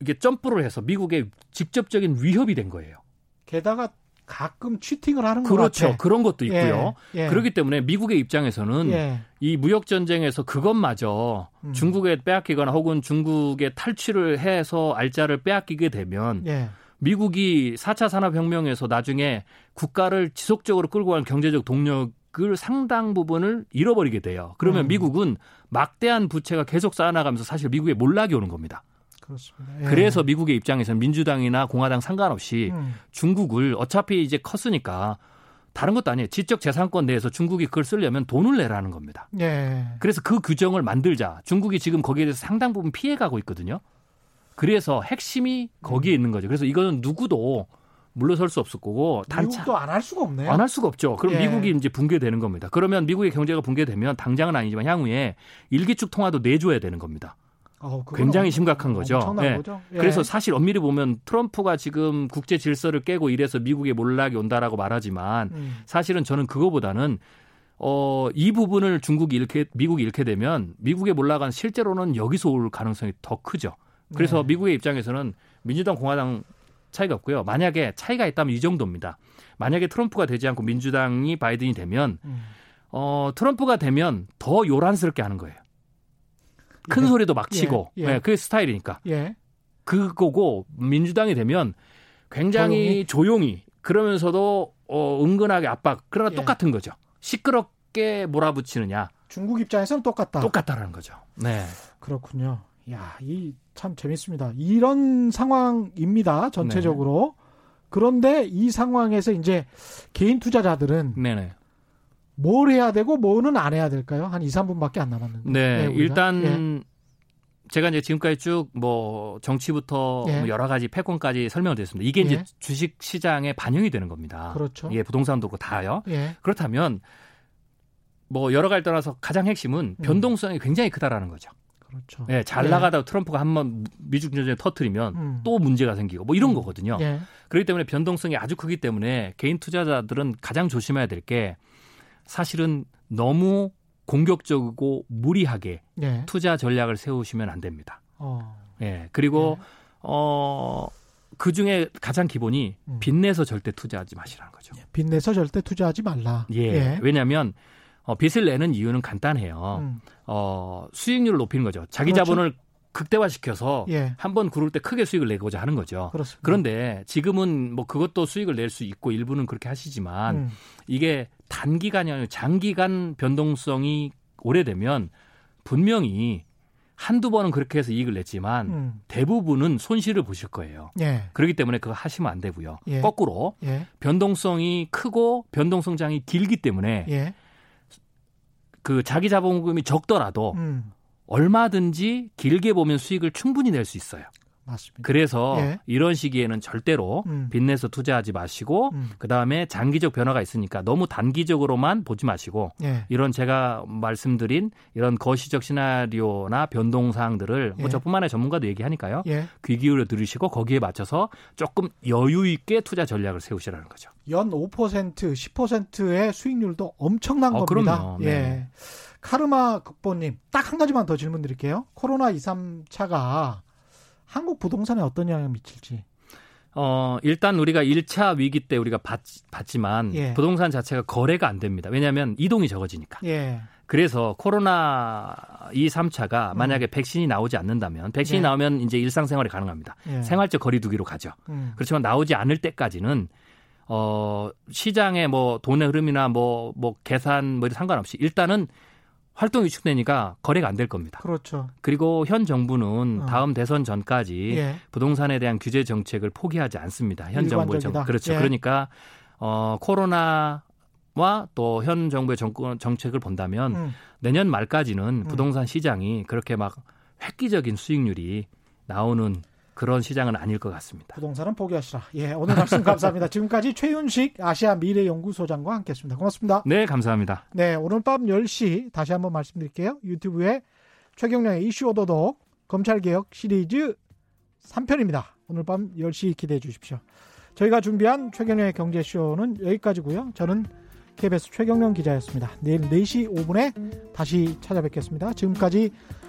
이게 점프를 해서 미국의 직접적인 위협이 된 거예요. 게다가 가끔 취팅을 하는 거 그렇죠. 같아. 그런 것도 있고요. 예, 예. 그렇기 때문에 미국의 입장에서는 예. 이 무역 전쟁에서 그것마저 음. 중국에 빼앗기거나 혹은 중국에 탈취를 해서 알짜를 빼앗기게 되면 예. 미국이 4차 산업혁명에서 나중에 국가를 지속적으로 끌고 가는 경제적 동력 을 상당 부분을 잃어버리게 돼요. 그러면 음. 미국은 막대한 부채가 계속 쌓아나가면서 사실 미국에 몰락이 오는 겁니다. 그렇습니다. 예. 그래서 미국의 입장에서는 민주당이나 공화당 상관없이 음. 중국을 어차피 이제 컸으니까 다른 것도 아니에요. 지적 재산권 내에서 중국이 그걸 쓰려면 돈을 내라는 겁니다. 예. 그래서 그 규정을 만들자. 중국이 지금 거기에 대해서 상당 부분 피해가고 있거든요. 그래서 핵심이 거기에 음. 있는 거죠. 그래서 이거는 누구도 물러설 수 없을 거고 단차 미국도 안 할 수가 없네요. 안 할 수가 없죠. 그럼 예. 미국이 이제 붕괴되는 겁니다. 그러면 미국의 경제가 붕괴되면 당장은 아니지만 향후에 일기축 통화도 내줘야 되는 겁니다. 어, 굉장히 심각한 거죠. 네. 예. 그래서 사실 엄밀히 보면 트럼프가 지금 국제 질서를 깨고 이래서 미국에 몰락이 온다라고 말하지만 음. 사실은 저는 그거보다는 어, 이 부분을 중국이 잃게 미국이 잃게 되면 미국에 몰락한 실제로는 여기서 올 가능성이 더 크죠. 그래서 네. 미국의 입장에서는 민주당 공화당 차이가 없고요. 만약에 차이가 있다면 이 정도입니다. 만약에 트럼프가 되지 않고 민주당이 바이든이 되면 음. 어, 트럼프가 되면 더 요란스럽게 하는 거예요. 큰 예. 소리도 막 치고 예. 예. 네, 그게 스타일이니까. 예. 그거고 민주당이 되면 굉장히 조용히, 조용히 그러면서도 어, 은근하게 압박 그러나 예. 똑같은 거죠. 시끄럽게 몰아붙이느냐. 중국 입장에서는 똑같다. 똑같다라는 거죠. 네. 그렇군요. 야, 이 참 재밌습니다. 이런 상황입니다. 전체적으로. 네. 그런데 이 상황에서 이제 개인 투자자들은 네네. 뭘 해야 되고 뭐는 안 해야 될까요? 한 2, 3분밖에 안 남았는데. 네, 네 일단 예. 제가 이제 지금까지 쭉 뭐 정치부터 예. 뭐 여러 가지 패권까지 설명을 드렸습니다. 이게 예. 이제 주식 시장에 반영이 되는 겁니다. 그렇죠. 예, 부동산도 그렇고 다요. 예. 그렇다면 뭐 여러 가지 떠나서 가장 핵심은 음. 변동성이 굉장히 크다라는 거죠. 그렇죠. 예, 잘 예. 나가다 트럼프가 한 번 미중 전쟁 터트리면 음. 또 문제가 생기고 뭐 이런 음. 거거든요. 예. 그렇기 때문에 변동성이 아주 크기 때문에 개인 투자자들은 가장 조심해야 될 게 사실은 너무 공격적이고 무리하게 예. 투자 전략을 세우시면 안 됩니다. 어. 예. 그리고 예. 어. 그 중에 가장 기본이 음. 빚내서 절대 투자하지 마시라는 거죠. 예. 빚내서 절대 투자하지 말라. 예. 예. 왜냐하면 어, 빚을 내는 이유는 간단해요. 음. 어, 수익률을 높이는 거죠. 자기 그렇죠. 자본을 극대화시켜서 예. 한번 구를 때 크게 수익을 내고자 하는 거죠. 그렇습니다. 그런데 지금은 뭐 그것도 수익을 낼 수 있고 일부는 그렇게 하시지만 음. 이게 단기간이 아니라 장기간 변동성이 오래되면 분명히 한두 번은 그렇게 해서 이익을 냈지만 음. 대부분은 손실을 보실 거예요. 예. 그렇기 때문에 그거 하시면 안 되고요. 예. 거꾸로 예. 변동성이 크고 변동성장이 길기 때문에 예. 그 자기 자본금이 적더라도 음. 얼마든지 길게 보면 수익을 충분히 낼 수 있어요. 맞습니다. 그래서 예. 이런 시기에는 절대로 음. 빚내서 투자하지 마시고 음. 그다음에 장기적 변화가 있으니까 너무 단기적으로만 보지 마시고 예. 이런 제가 말씀드린 이런 거시적 시나리오나 변동 사항들을 뭐 예. 뭐 저뿐만 아니라 전문가도 얘기하니까요. 예. 귀 기울여 들으시고 거기에 맞춰서 조금 여유 있게 투자 전략을 세우시라는 거죠. 연 5% 10%의 수익률도 엄청난 어, 겁니다. 그럼요. 예. 네. 카르마 극보님 딱 한 가지만 더 질문 드릴게요. 코로나 2, 3차가 한국 부동산에 어떤 영향을 미칠지. 어, 일단 우리가 1차 위기 때 우리가 봤, 봤지만 예. 부동산 자체가 거래가 안 됩니다. 왜냐하면 이동이 적어지니까. 예. 그래서 코로나 2, 3차가 음. 만약에 음. 백신이 나오지 않는다면 백신이 예. 나오면 이제 일상생활이 가능합니다. 예. 생활적 거리두기로 가죠. 음. 그렇지만 나오지 않을 때까지는 어, 시장의 뭐 돈의 흐름이나 뭐, 뭐 계산 뭐 상관없이 일단은 활동이 위축되니까 거래가 안 될 겁니다. 그렇죠. 그리고 현 정부는 어. 다음 대선 전까지 예. 부동산에 대한 규제 정책을 포기하지 않습니다. 현 정부의 정 그렇죠. 예. 그러니까 어 코로나 와 또 현 정부의 정권 정책을 본다면 음. 내년 말까지는 음. 부동산 시장이 그렇게 막 획기적인 수익률이 나오는 그런 시장은 아닐 것 같습니다. 부동산은 포기하시라. 예, 오늘 말씀 감사합니다. 지금까지 최윤식 아시아 미래연구소장과 함께했습니다. 고맙습니다. 네, 감사합니다. 네, 오늘 밤 10시 다시 한번 말씀드릴게요. 유튜브에 최경량의 이슈 오도독 검찰개혁 시리즈 3편입니다. 오늘 밤 10시 기대해 주십시오. 저희가 준비한 최경련의 경제쇼는 여기까지고요. 저는 KBS 최경련 기자였습니다. 내일 4시 5분에 다시 찾아뵙겠습니다. 지금까지